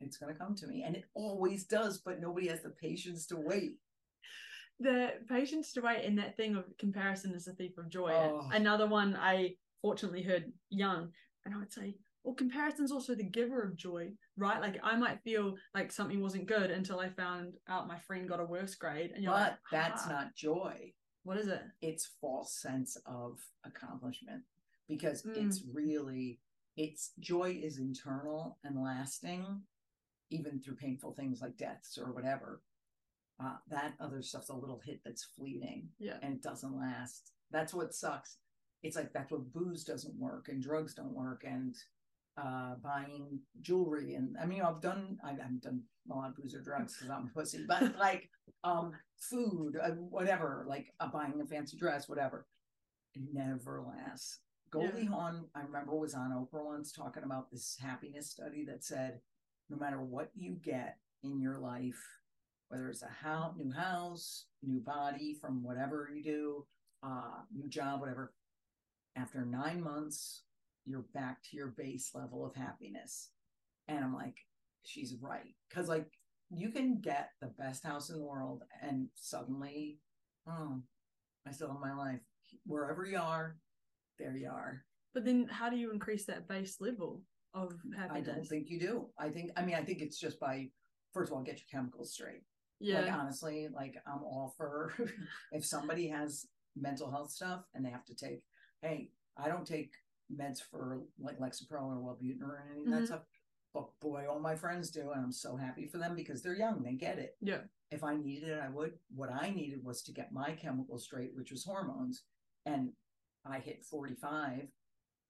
it's going to come to me. And it always does, but nobody has the patience to wait. the patience to wait and that thing of comparison is a thief of joy. Oh. Another one I fortunately heard young, and I would say, well, comparison's also the giver of joy, right? Like I might feel like something wasn't good until I found out my friend got a worse grade, and you're But like, that's "Ah, not joy. What is it? It's false sense of accomplishment because Mm. it's really, it's joy is internal and lasting, even through painful things like deaths or whatever. Uh, that other stuff's a little hit that's fleeting. Yeah. and it doesn't last. That's what sucks. It's like that's what booze doesn't work and drugs don't work and uh buying jewelry and I mean I've done I haven't done a lot of booze or drugs because I'm a pussy, but like um food, uh, whatever, like uh, buying a fancy dress, whatever, it never lasts. Goldie Hawn, I remember was on Oprah once talking about this happiness study that said no matter what you get in your life, whether it's a house, new house, new body from whatever you do, uh, new job, whatever, after nine months, you're back to your base level of happiness. And I'm like, she's right. Cause like you can get the best house in the world and suddenly, oh, I still have my life. Wherever you are, there you are. But then, how do you increase that base level of happiness? I don't think you do. I think, I mean, I think it's just by, first of all, get your chemicals straight. yeah, Like honestly, like I'm all for if somebody has mental health stuff and they have to take, hey, I don't take meds for like Lexapro or Wellbutrin or any of that Mhm. stuff. But boy, all my friends do, and I'm so happy for them because they're young, they get it. yeah, If I needed it, I would. What I needed was to get my chemicals straight, which was hormones. And I hit 45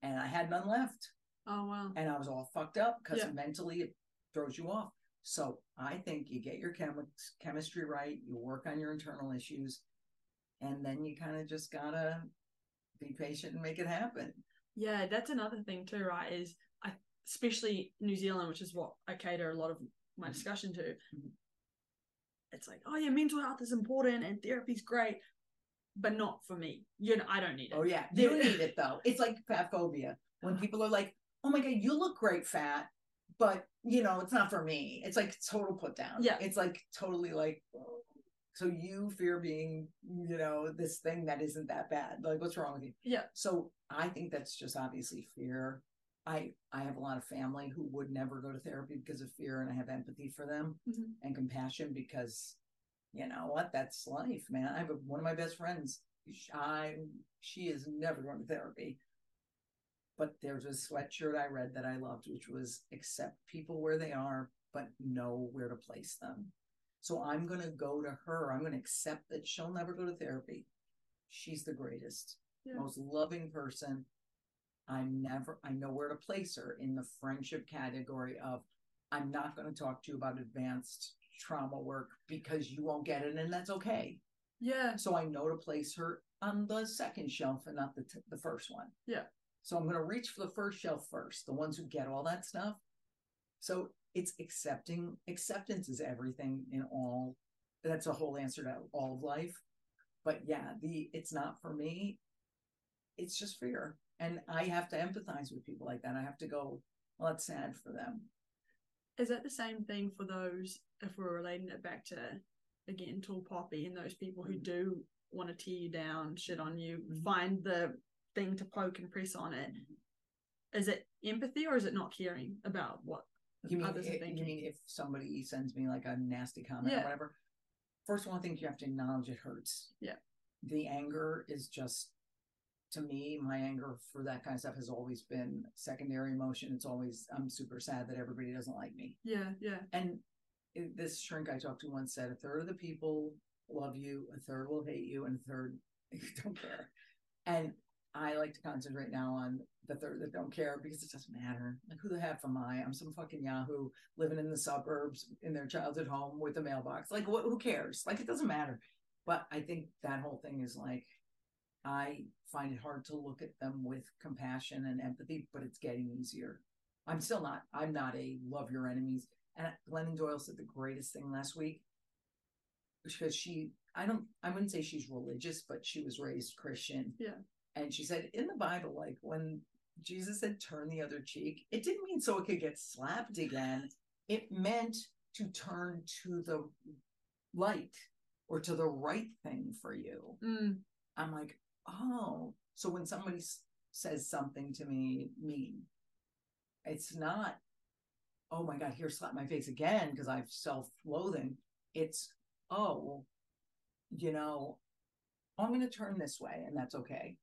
and I had none left oh wow, and I was all fucked up because Yeah. mentally it throws you off. So I think you get your chemi- chemistry right, you work on your internal issues, and then you kind of just gotta be patient and make it happen. Yeah, that's another thing too, right? Is I especially New Zealand, which is what I cater a lot of my Mhm. discussion to. Mhm. It's like, oh yeah, mental health is important and therapy's great, but not for me. You know, I don't need it. Oh yeah, you need it though. It's like fat phobia when people are like, "Oh my god, you look great, fat," but you know, it's not for me. It's like total put down. Yeah. it's like totally like. oh. So you fear being, you know, this thing that isn't that bad. Like, what's wrong with you? Yeah. So I think that's just obviously fear. I I have a lot of family who would never go to therapy because of fear, and I have empathy for them Mhm. and compassion because, you know what, that's life, man. I have a, one of my best friends. I she is never going to therapy. But there's a sweatshirt I read that I loved, which was accept people where they are, but know where to place them. So I'm going to go to her. I'm going to accept that she'll never go to therapy. She's the greatest, Yeah. most loving person. I'm never, I know where to place her in the friendship category of I'm not going to talk to you about advanced trauma work because you won't get it, and that's okay. Yeah. So I know to place her on the second shelf and not the t- the first one. Yeah. So I'm going to reach for the first shelf first, the ones who get all that stuff. So it's accepting. Acceptance is everything in all. That's a whole answer to all of life. But yeah, the it's not for me. It's just fear, and I have to empathize with people like that. I have to go. Well, that's sad for them. Is that the same thing for those, if we're relating it back to, again, Tall Poppy and those people who Mhm. do want to tear you down, shit on you, Mhm. find the thing to poke and press on it? Is it empathy or is it not caring about what You mean, others are thinking? you mean if somebody sends me like a nasty comment Yeah. or whatever? First of all, I think you have to acknowledge it hurts. Yeah. The anger is just, to me, my anger for that kind of stuff has always been secondary emotion. It's always I'm super sad that everybody doesn't like me. yeah, yeah, And this shrink I talked to once said a third of the people love you, a third will hate you, and a third don't care. And I like to concentrate now on the third that don't care because it doesn't matter. Like who the heck am I? I'm some fucking Yahoo living in the suburbs in their childhood home with a mailbox. Like what? Who cares? Like it doesn't matter. But I think that whole thing is like I find it hard to look at them with compassion and empathy, but it's getting easier. I'm still not. I'm not a love your enemies. And Glennon Doyle said the greatest thing last week because she, I don't, I wouldn't say she's religious, but she was raised Christian. Yeah. And she said in the Bible, like when Jesus said turn the other cheek, it didn't mean so it could get slapped again. It meant to turn to the light or to the right thing for you. mm, I'm like, oh, so when somebody s- says something to me mean, it's not, oh my God, here, slap my face again because I've self loathing. It's, oh, you know, I'm going to turn this way and that's okay.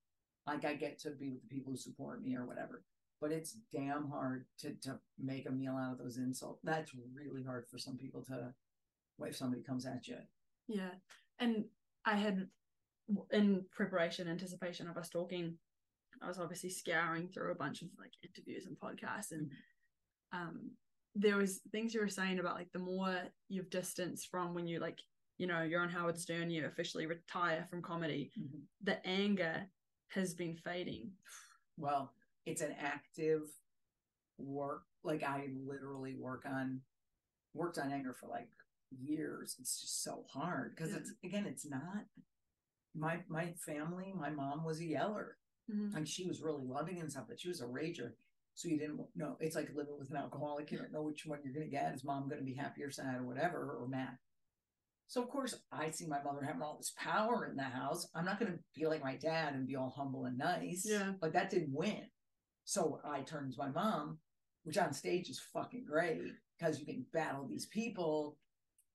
Like I get to be with the people who support me or whatever. But it's damn hard to, to make a meal out of those insults. That's really hard for some people to, if somebody comes at you. yeah. And I had, in preparation, anticipation of us talking, I was obviously scouring through a bunch of like interviews and podcasts, and um, there was things you were saying about like the more you've distanced from when you like, you know, you're on Howard Stern, you officially retire from comedy, Mhm. the anger has been fading. Well, it's an active work. Like I literally work on worked on anger for like years. It's just so hard because Yeah. it's again, it's not my my family. My mom was a yeller. Mhm. Like she was really loving and stuff, but she was a rager. So you didn't know. It's like living with an alcoholic. You don't know which one you're going to get. Is mom going to be happy or sad or whatever or mad? So of course I see my mother having all this power in the house. I'm not going to be like my dad and be all humble and nice. Yeah. Like that didn't win. So I turned to my mom, which on stage is fucking great because you can battle these people.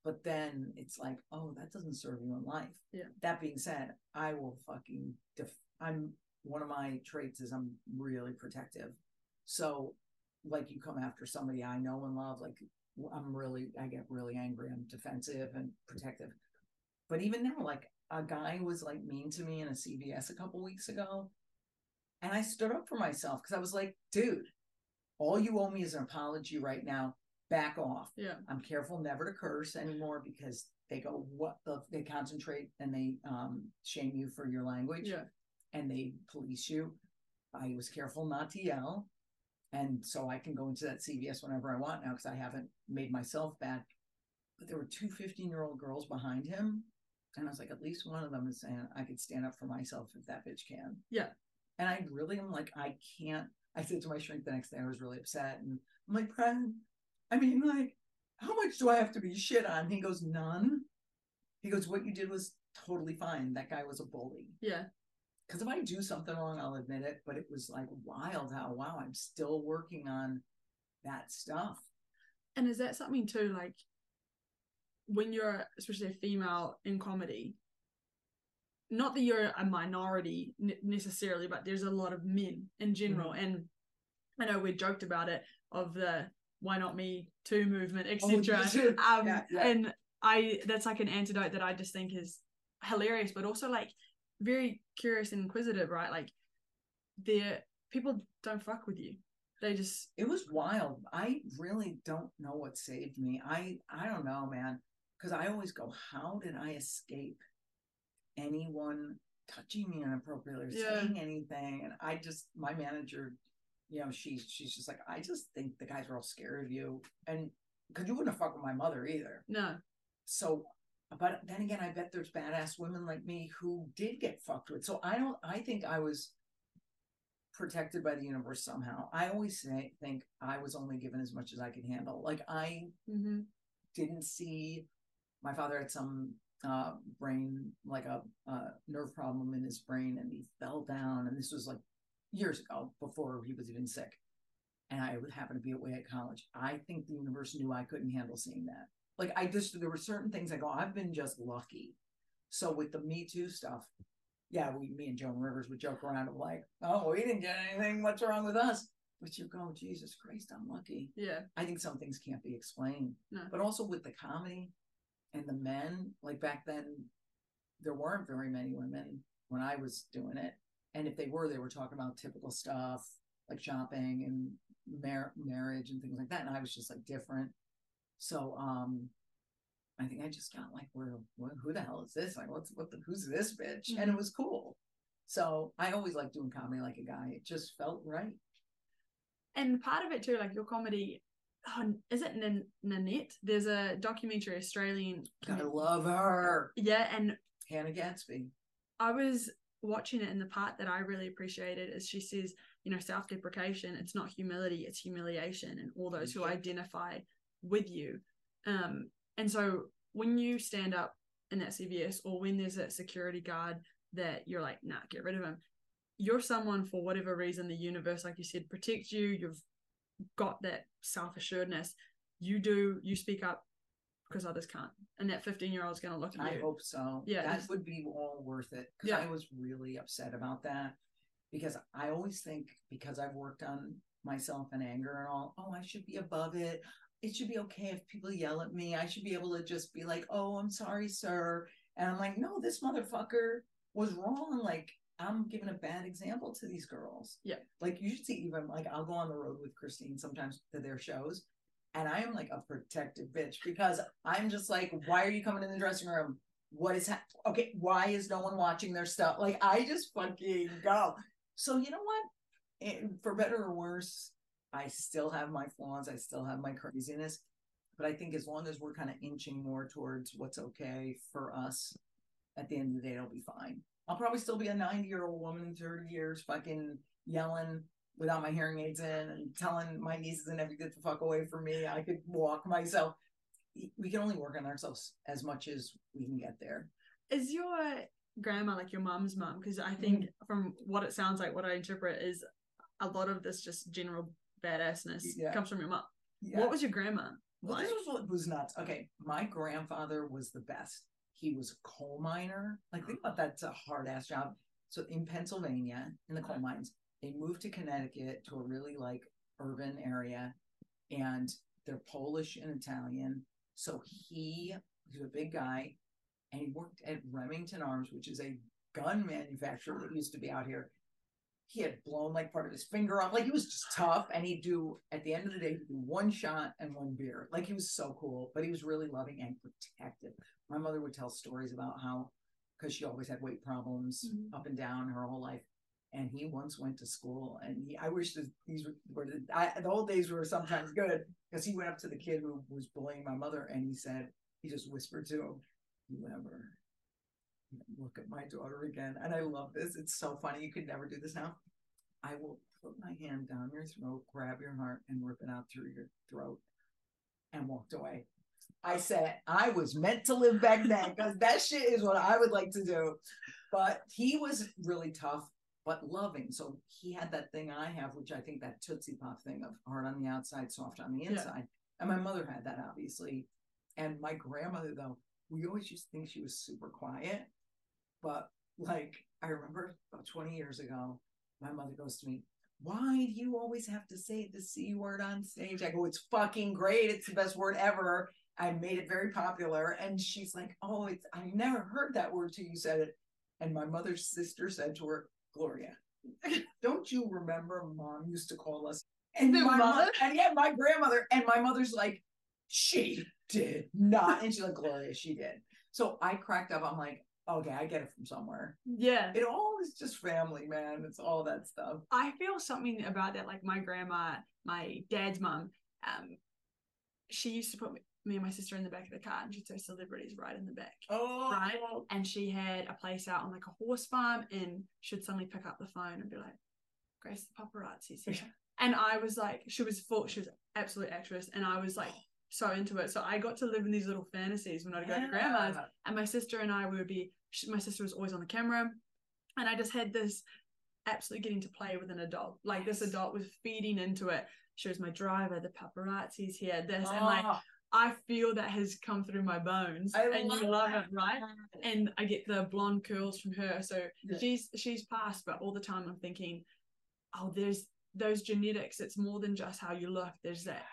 But then it's like, oh, that doesn't serve you in life. Yeah. That being said, I will fucking. Def- I'm one of my traits is I'm really protective. So, like, you come after somebody I know and love, like, I'm really, I get really angry. I'm defensive and protective. But even now, like, a guy was like mean to me in a CVS a couple weeks ago. And I stood up for myself because I was like, dude, all you owe me is an apology right now. Back off. Yeah. I'm careful never to curse anymore because they go what the they concentrate and they um shame you for your language Yeah. and they police you. I was careful not to yell. And so I can go into that CVS whenever I want now because I haven't made myself bad. But there were two 15 year old girls behind him. And I was like, at least one of them is saying, I could stand up for myself if that bitch can. Yeah. And I really am like, I can't. I said to my shrink the next day, I was really upset. And I'm like, Brad, I mean, like, how much do I have to be shit on? He goes, none. He goes, what you did was totally fine. That guy was a bully. Yeah. Because if I do something wrong, I'll admit it. But it was like wild how, wow, I'm still working on that stuff. And is that something too, like when you're especially a female in comedy? Not that you're a minority necessarily, but there's a lot of men in general. And I know we joked about it of the why not me too movement, Oh, etc. too. um, Yeah, yeah. and I that's like an antidote that I just think is hilarious, but also like very curious and inquisitive, right? Like there people don't fuck with you. They just it was wild. I really don't know what saved me. I I don't know, man. Because I always go, how did I escape anyone touching me inappropriately or Yeah. saying anything? And I just my manager, you know, she's she's just like, I just think the guys are all scared of you. And because you wouldn't have fucked with my mother either. no. So but then again, I bet there's badass women like me who did get fucked with. So I don't I think I was protected by the universe somehow. I always say think I was only given as much as I could handle. Like I Mm-hmm. didn't see my father had some uh brain like a uh, nerve problem in his brain and he fell down and this was like years ago before he was even sick and i would happen to be away at college i think the universe knew i couldn't handle seeing that like i just there were certain things i go oh, i've been just lucky so with the me too stuff yeah we me and joan rivers would joke around of like oh we didn't get anything what's wrong with us but you go jesus christ i'm lucky Yeah. I think some things can't be explained. No. But also with the comedy and the men, like back then, there weren't very many women when I was doing it. And if they were, they were talking about typical stuff like shopping and mar- marriage and things like that. And I was just like different. So um I think I just got like, where, where who the hell is this? Like, what's what the who's this bitch? And it was cool. So I always like doing comedy like a guy. It just felt right. And part of it too, like your comedy, oh, is it Nan- Nanette? There's a documentary Australian. I love her. Yeah, and Hannah Gadsby. I was watching it, and the part that I really appreciated is she says, you know, self deprecation, it's not humility, it's humiliation, and all those who identify with you. Um, and so when you stand up in that CVS or when there's a security guard that you're like, nah, get rid of him, you're someone for whatever reason, the universe, like you said, protects you, you've got that self assuredness. You do, you speak up because others can't. And that 15 year old's going to look at I you. I hope so. Yeah, that would be all worth it. Because Yeah. I was really upset about that. Because I always think because I've worked on myself and anger and all, oh, I should be above it. It should be okay if people yell at me. I should be able to just be like, oh, I'm sorry, sir. And I'm like, no, this motherfucker was wrong. Like, I'm giving a bad example to these girls. Yeah. Like, you should see, even like, I'll go on the road with Christine sometimes to their shows. And I am like a protective bitch because I'm just like, why are you coming in the dressing room? What is hap- okay? Why is no one watching their stuff? Like, I just fucking go. So you know what? And for better or worse, I still have my flaws. I still have my craziness. But I think as long as we're kind of inching more towards what's okay for us, at the end of the day, it'll be fine. I'll probably still be a 90 year old woman in 30 years, fucking yelling without my hearing aids in and telling my nieces and get the fuck away from me. I could walk myself. We can only work on ourselves as much as we can get there. is your grandma like your mom's mom? Because I think mm-hmm. from what it sounds like, what I interpret is a lot of this just general badassness Yeah. comes from your mom. Yeah. What was your grandma Well, like? this was what was nuts. Okay, my grandfather was the best. He was a coal miner. Like, think about that. It's a hard ass job. So in Pennsylvania, in the coal uh-huh. mines, they moved to Connecticut to a really like urban area, and they're Polish and Italian. So he he was a big guy, and he worked at Remington Arms, which is a gun manufacturer that used to be out here. He had blown like part of his finger off. Like he was just tough, and he'd do at the end of the day he'd do one shot and one beer. Like he was so cool, but he was really loving and protective. My mother would tell stories about how because she always had weight problems Mhm. up and down her whole life. And he once went to school, and he, I wish that these were, were the, I, the old days were sometimes good because he went up to the kid who was bullying my mother, and he said, he just whispered to him, "You ever look at my daughter again?" And I love this; it's so funny. You could never do this now. I will put my hand down your throat, grab your heart, and rip it out through your throat, and walked away. I said I was meant to live back then because that shit is what I would like to do. But he was really tough, but loving. So he had that thing I have, which I think that Tootsie Pop thing of hard on the outside, soft on the Yeah. inside. And my mother had that, obviously. And my grandmother, though, we always used to think she was super quiet. But like, I remember about 20 years ago, my mother goes to me, Why do you always have to say the C word on stage? I go, It's fucking great. It's the best word ever. I made it very popular. And she's like, Oh, it's I never heard that word till you said it. And my mother's sister said to her, Gloria, don't you remember mom used to call us? And The my mother? mother, and yeah, my grandmother, and my mother's like, she did not. And she's like, Gloria, she did. So I cracked up. I'm like, okay, I get it from somewhere. Yeah. It all is just family, man. It's all that stuff. I feel something about that. Like my grandma, my dad's mom, um, she used to put me, me and my sister in the back of the car and she'd say celebrities right in the back. Oh, Right. And she had a place out on like a horse farm and she'd suddenly pick up the phone and be like, Grace, the paparazzi's here. And I was like, she was full, she was absolute actress. And I was like so into it. So I got to live in these little fantasies when I'd go to grandma's and my sister and I would be she, my sister was always on the camera and I just had this absolutely getting to play with an adult. Like this adult was feeding into it. She was my driver the paparazzi's here this and like Oh, I feel that has come through my bones I and you love love it right? And I get the blonde curls from her. So Yeah. she's she's passed but all the time I'm thinking oh there's those genetics it's more than just how you look. There's that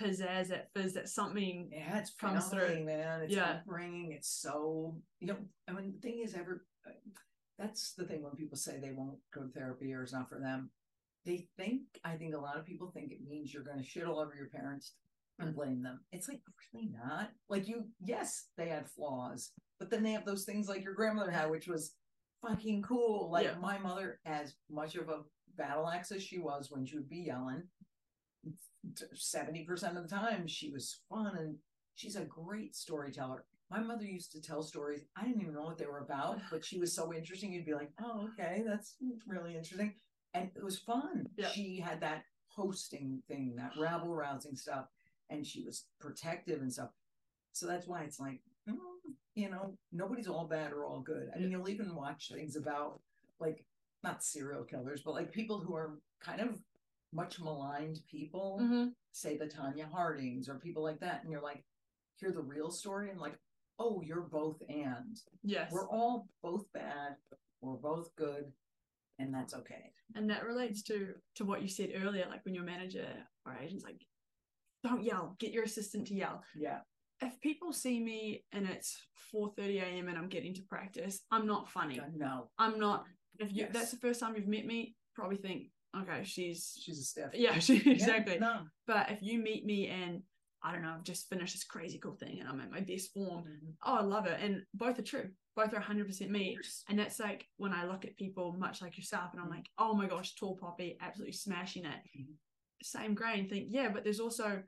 pizzazz that fizz that something Yeah, it's comes through. man. It's Yeah. upbringing. It's so you know. I mean, the thing is, ever uh, that's the thing when people say they won't go to therapy or it's not for them. They think. I think a lot of people think it means you're going to shit all over your parents and blame them. It's like really not. Like you, yes, they had flaws, but then they have those things like your grandmother had, which was fucking cool. Like Yeah. my mother, as much of a battle axe as she was when she would be yelling, seventy percent of the time she was fun and she's a great storyteller. My mother used to tell stories. I didn't even know what they were about, but she was so interesting. You'd be like, "Oh, okay, that's really interesting," and it was fun. Yeah. She had that hosting thing, that rabble rousing stuff, and she was protective and stuff. So that's why it's like, mm, you know, nobody's all bad or all good. I mean, you'll even watch things about like not serial killers, but like people who are kind of much maligned people Mhm. say the Tonya Hardings or people like that, and you're like, hear the real story, and like, oh, you're both and yes we're all both bad, we're both good, and that's okay. and that relates to to what you said earlier like when your manager or agent's like don't yell get your assistant to yell Yeah, if people see me and it's 4:30 a.m. and I'm getting to practice I'm not funny no, I'm not if you Yes. that's the first time you've met me probably think okay she's she's a stiff. yeah she Yeah, exactly no, but if you meet me and I don't know I've just finished this crazy cool thing and I'm at my best form Mhm. oh I love it and both are true both are 100% me and that's like when I look at people much like yourself and I'm like, oh my gosh, tall poppy, absolutely smashing it. Mhm. Same grain, think, yeah, but there's also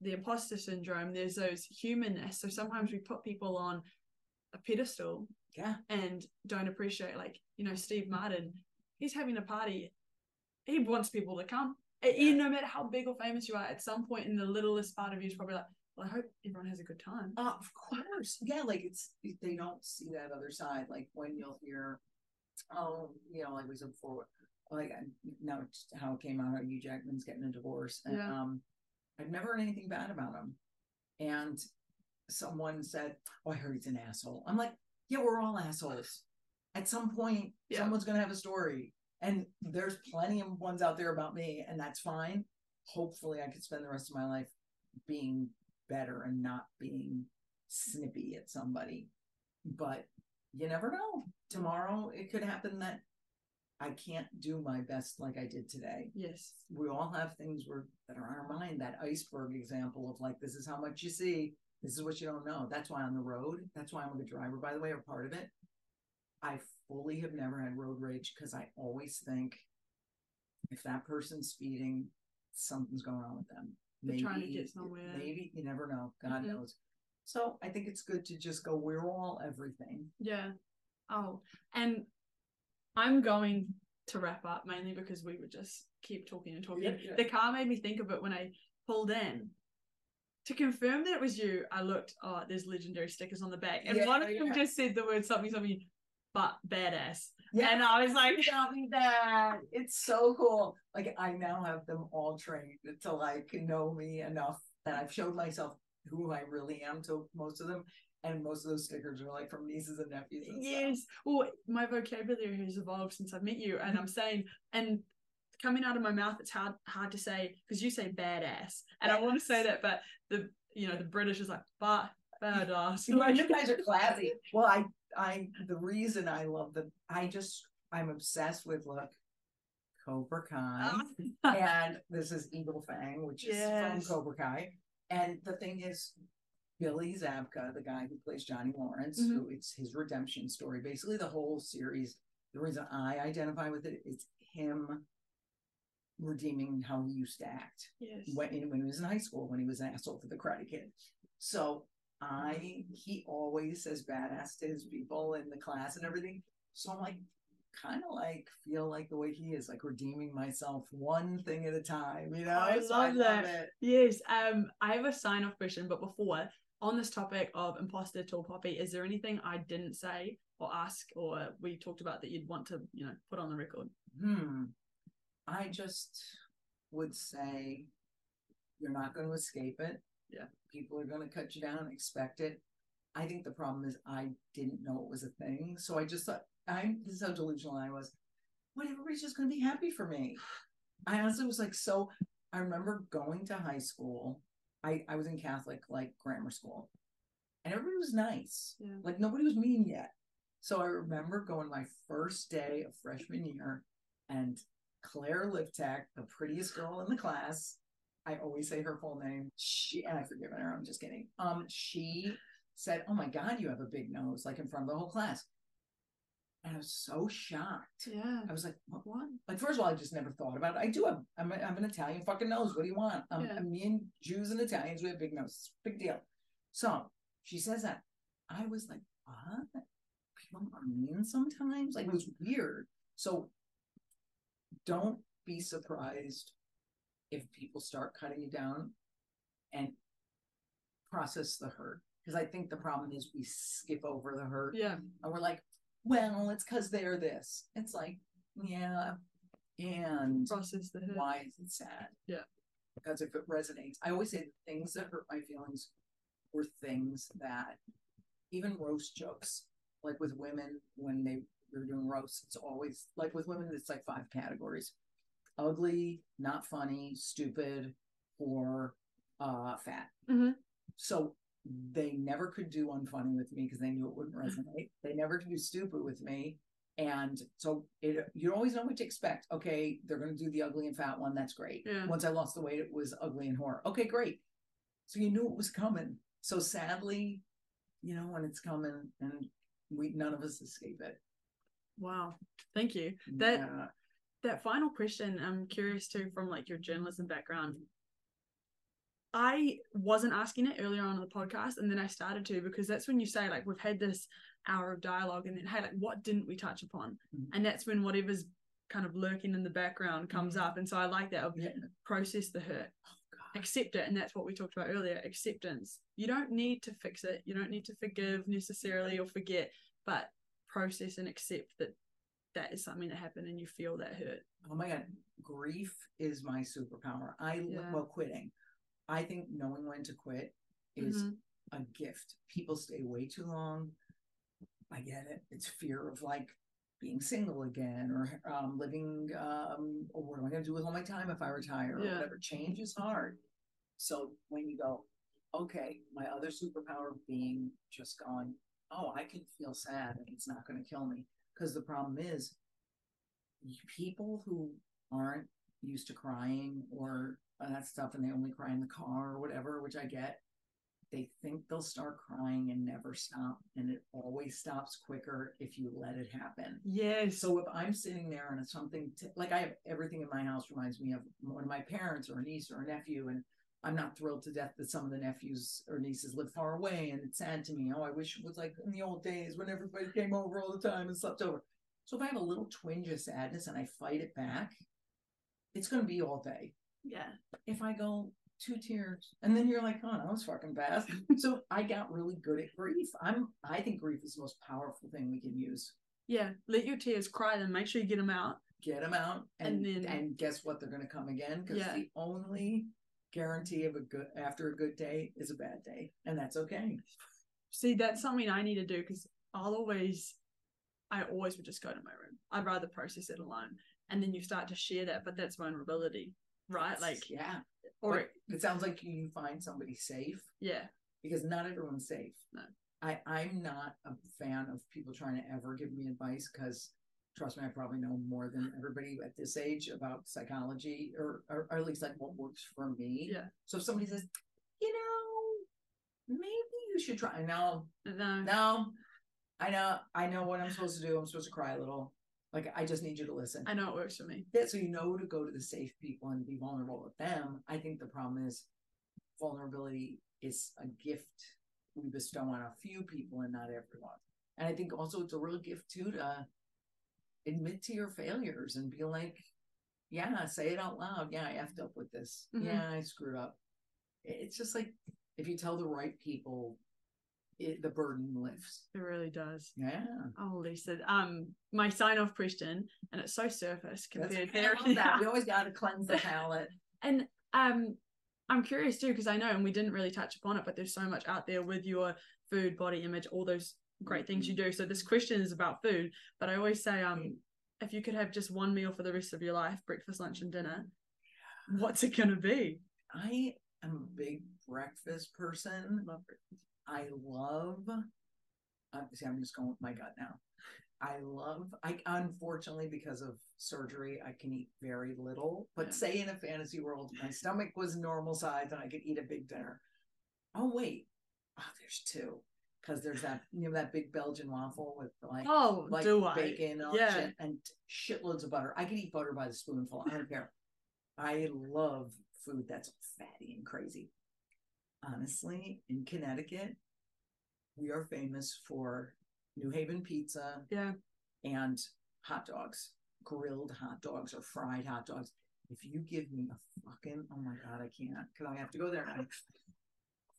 the imposter syndrome, there's those humanness. So sometimes we put people on a pedestal yeah, and don't appreciate, like, you know, Steve Martin, he's having a party. He wants people to come. No matter how big or famous you are, at some point in the littlest part of you is probably like, well, I hope everyone has a good time. Uh, of course. Yeah, like it's they don't see that other side. Like when you'll hear, oh, you know, like we said before, like now it's how it came out, how Hugh Jackman's getting a divorce, and Yeah. um, I've never heard anything bad about him. And someone said, "Oh, I heard he's an asshole." I'm like, "Yeah, we're all assholes. At some point, Yeah. someone's gonna have a story, and there's plenty of ones out there about me, and that's fine. Hopefully, I could spend the rest of my life being better and not being snippy at somebody. But you never know. Tomorrow it could happen that I can't do my best like I did today. Yes. We all have things we're, that are on our mind. That iceberg example of like, this is how much you see, this is what you don't know. That's why on the road, that's why I'm a good driver, by the way, or part of it. I fully have never had road rage because I always think if that person's speeding, something's going on with them. They're trying to get somewhere. Maybe you never know. God Mhm. knows. So I think it's good to just go. We're all everything. Yeah. Oh, and I'm going to wrap up mainly because we would just keep talking and talking. Yeah, yeah. The car made me think of it when I pulled in. To confirm that it was you, I looked, oh, there's legendary stickers on the back. And Yeah, one of them just said the word something, something, but badass. Yeah. And I was like, Tell me that. It's so cool. Like I now have them all trained to like know me enough that I've showed myself who I really am to most of them. And most of those stickers are like from nieces and nephews. And. Yes. Well, my vocabulary has evolved since I've met you, and I'm saying, and coming out of my mouth, it's hard hard to say because you say badass, and I want to say that, but the you know the British is like but badass. Like, you guys are classy. Well, I, I, the reason I love the, I just, I'm obsessed with look, Cobra Kai, and this is Eagle Fang, which is from Cobra Kai. And the thing is, Billy Zabka, the guy who plays Johnny Lawrence, Mhm. who it's his redemption story. Basically, the whole series. The reason I identify with it it is him redeeming how he used to act yes. when, when he was in high school, when he was an asshole for the Karate Kid. So I, he always says badass to his people in the class and everything. So I'm like, kind of like feel like the way he is, like redeeming myself one thing at a time. You know, I So love that. it. Yes. Um, I have a sign off question, but before on this topic of imposter tall poppy, is there anything I didn't say or ask or we talked about that you'd want to, you know, put on the record? Hmm. I just would say you're not going to escape it. Yeah. People are going to cut you down, expect it. I think the problem is I didn't know it was a thing. So I just thought, I'm this is how delusional I was. What everybody's just going to be happy for me. I honestly was like, so I remember going to high school. I, I was in Catholic, like grammar school, and everybody was nice. Yeah. Like nobody was mean yet. So I remember going my first day of freshman year, and Claire Livtek, the prettiest girl in the class, I always say her full name. She and I forgive her. I'm just kidding. Um, she said, "Oh my God, you have a big nose!" Like in front of the whole class, and I was so shocked. Yeah. I was like, "What? What?" Like first of all, I just never thought about it. I do have. I'm, a, I'm an Italian fucking nose. What do you want? Um, Yeah. Me and Jews and Italians, we have big noses. Big deal. So she says that. I was like, "What?" People are mean sometimes. Like it was weird. So don't be surprised if people start cutting you down and process the hurt. Because I think the problem is we skip over the hurt Yeah. and we're like, well, it's because they're this. It's like, yeah, and Process the hurt. why is it sad? Yeah. Because if it resonates, I always say the things that hurt my feelings were things that even roast jokes, like with women when they were doing roasts, it's always like with women, it's like five categories ugly, not funny, stupid, or uh, fat. Mhm. So they never could do unfunny with me because they knew it wouldn't resonate. they never could do stupid with me. And so it you always know what to expect. Okay, they're gonna do the ugly and fat one. That's great. Yeah. Once I lost the weight, it was ugly and horror. Okay, great. So you knew it was coming. So sadly, you know when it's coming, and we none of us escape it. Wow. Thank you. That Yeah. That final question, I'm curious too from like your journalism background. I wasn't asking it earlier on in the podcast, and then I started to because that's when you say like we've had this hour of dialogue, and then hey, like what didn't we touch upon? Mhm. And that's when whatever's kind of lurking in the background comes Mhm. up, and so I like that of Yeah. process the hurt, Oh, accept it, and that's what we talked about earlier. Acceptance. You don't need to fix it. You don't need to forgive necessarily or forget, but process and accept that that is something that happened and you feel that hurt. Oh my god, grief is my superpower. I Yeah. well quitting. I think knowing when to quit is Mhm. a gift. People stay way too long. I get it. It's fear of like being single again or um, living. Um, or what am I going to do with all my time if I retire or Yeah. whatever? Change is hard. So when you go, okay, my other superpower being just gone. Oh, I can feel sad and it's not going to kill me. Because the problem is, people who aren't used to crying or uh, that stuff and they only cry in the car or whatever, which I get, they think they'll start crying and never stop. And it always stops quicker if you let it happen. Yes. So if I'm sitting there and it's something to, like I have everything in my house reminds me of one of my parents or a niece or a nephew. And I'm not thrilled to death that some of the nephews or nieces live far away. And it's sad to me. Oh, I wish it was like in the old days when everybody came over all the time and slept over. So if I have a little twinge of sadness and I fight it back, it's going to be all day. Yeah. If I go two tears and then you're like, oh, that was fucking fast. so I got really good at grief. I'm, I think grief is the most powerful thing we can use. Yeah. Let your tears cry, then make sure you get them out. Get them out, and And and, guess what? They're going to come again because Yeah. the only guarantee of a good after a good day is a bad day, and that's okay. See, that's something I need to do because I'll always, I always would just go to my room. I'd rather process it alone. And then you start to share that, but that's vulnerability, right? Like, yeah, or but it sounds like you find somebody safe yeah, because not everyone's safe. No. I, I'm not a fan of people trying to ever give me advice because trust me, I probably know more than everybody at this age about psychology or, or, or at least like what works for me. Yeah. So if somebody says, you know, maybe you should try. No, no, no, I know, I know what I'm supposed to do. I'm supposed to cry a little. Like I just need you to listen. I know it works for me. Yeah, so you know to go to the safe people and be vulnerable with them. I think the problem is vulnerability is a gift we bestow on a few people and not everyone. And I think also it's a real gift too to admit to your failures and be like, yeah, say it out loud. Yeah, I effed up with this. Mhm. Yeah, I screwed up. It's just like if you tell the right people, it, the burden lifts. It really does. Yeah. Oh, Lisa. Um, my sign off question, and it's so surface That's compared okay. to that. We always got to cleanse the palate. And um, I'm curious too because I know, and we didn't really touch upon it, but there's so much out there with your food, body image, all those great things you do. So this question is about food, but I always say, um, if you could have just one meal for the rest of your life, breakfast, lunch, and dinner, what's it gonna be? I am a big breakfast person. Love breakfast. I love. Uh, see, I'm just going with my gut now. I love. I unfortunately because of surgery, I can eat very little. But Yeah. say in a fantasy world, my stomach was normal size and I could eat a big dinner. Oh wait, oh there's two because there's that you know that big Belgian waffle with like Oh, like do I? bacon and all Yeah. shit and shitloads of butter. I can eat butter by the spoonful. I don't care. I love food that's fatty and crazy. Honestly, in Connecticut, we are famous for New Haven pizza Yeah. and hot dogs, grilled hot dogs or fried hot dogs. If you give me a fucking oh my god, I can't because I have to go there. now.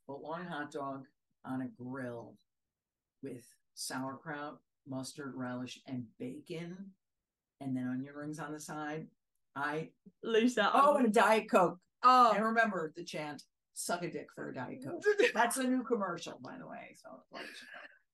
Foot long hot dog on a grill with sauerkraut, mustard relish, and bacon, and then onion rings on the side. I Lisa. oh, I'm- and a diet coke. oh, And remember the chant: "Suck a dick for a diet coke." That's a new commercial, by the way. So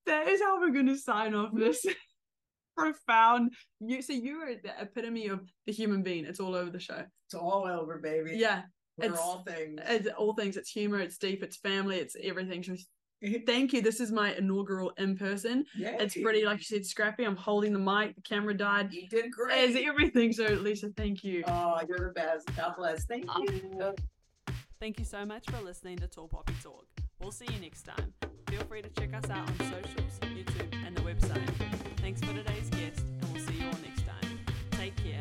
that is how we're gonna sign off this profound. You so you are the epitome of the human being. It's all over the show. it's all over, baby. Yeah, we're it's- all things. it's all things. It's humor. It's deep. It's family. It's everything. So Thank you. This is my inaugural in person. Yay. It's pretty, like you said, scrappy. I'm holding the mic. The camera died. You did great. As everything. So, Lisa, thank you. Oh, you're the best. God bless. Thank ah. you. Thank you so much for listening to Tall Poppy Talk. We'll see you next time. Feel free to check us out on socials, YouTube, and the website. Thanks for today's guest, and we'll see you all next time. Take care.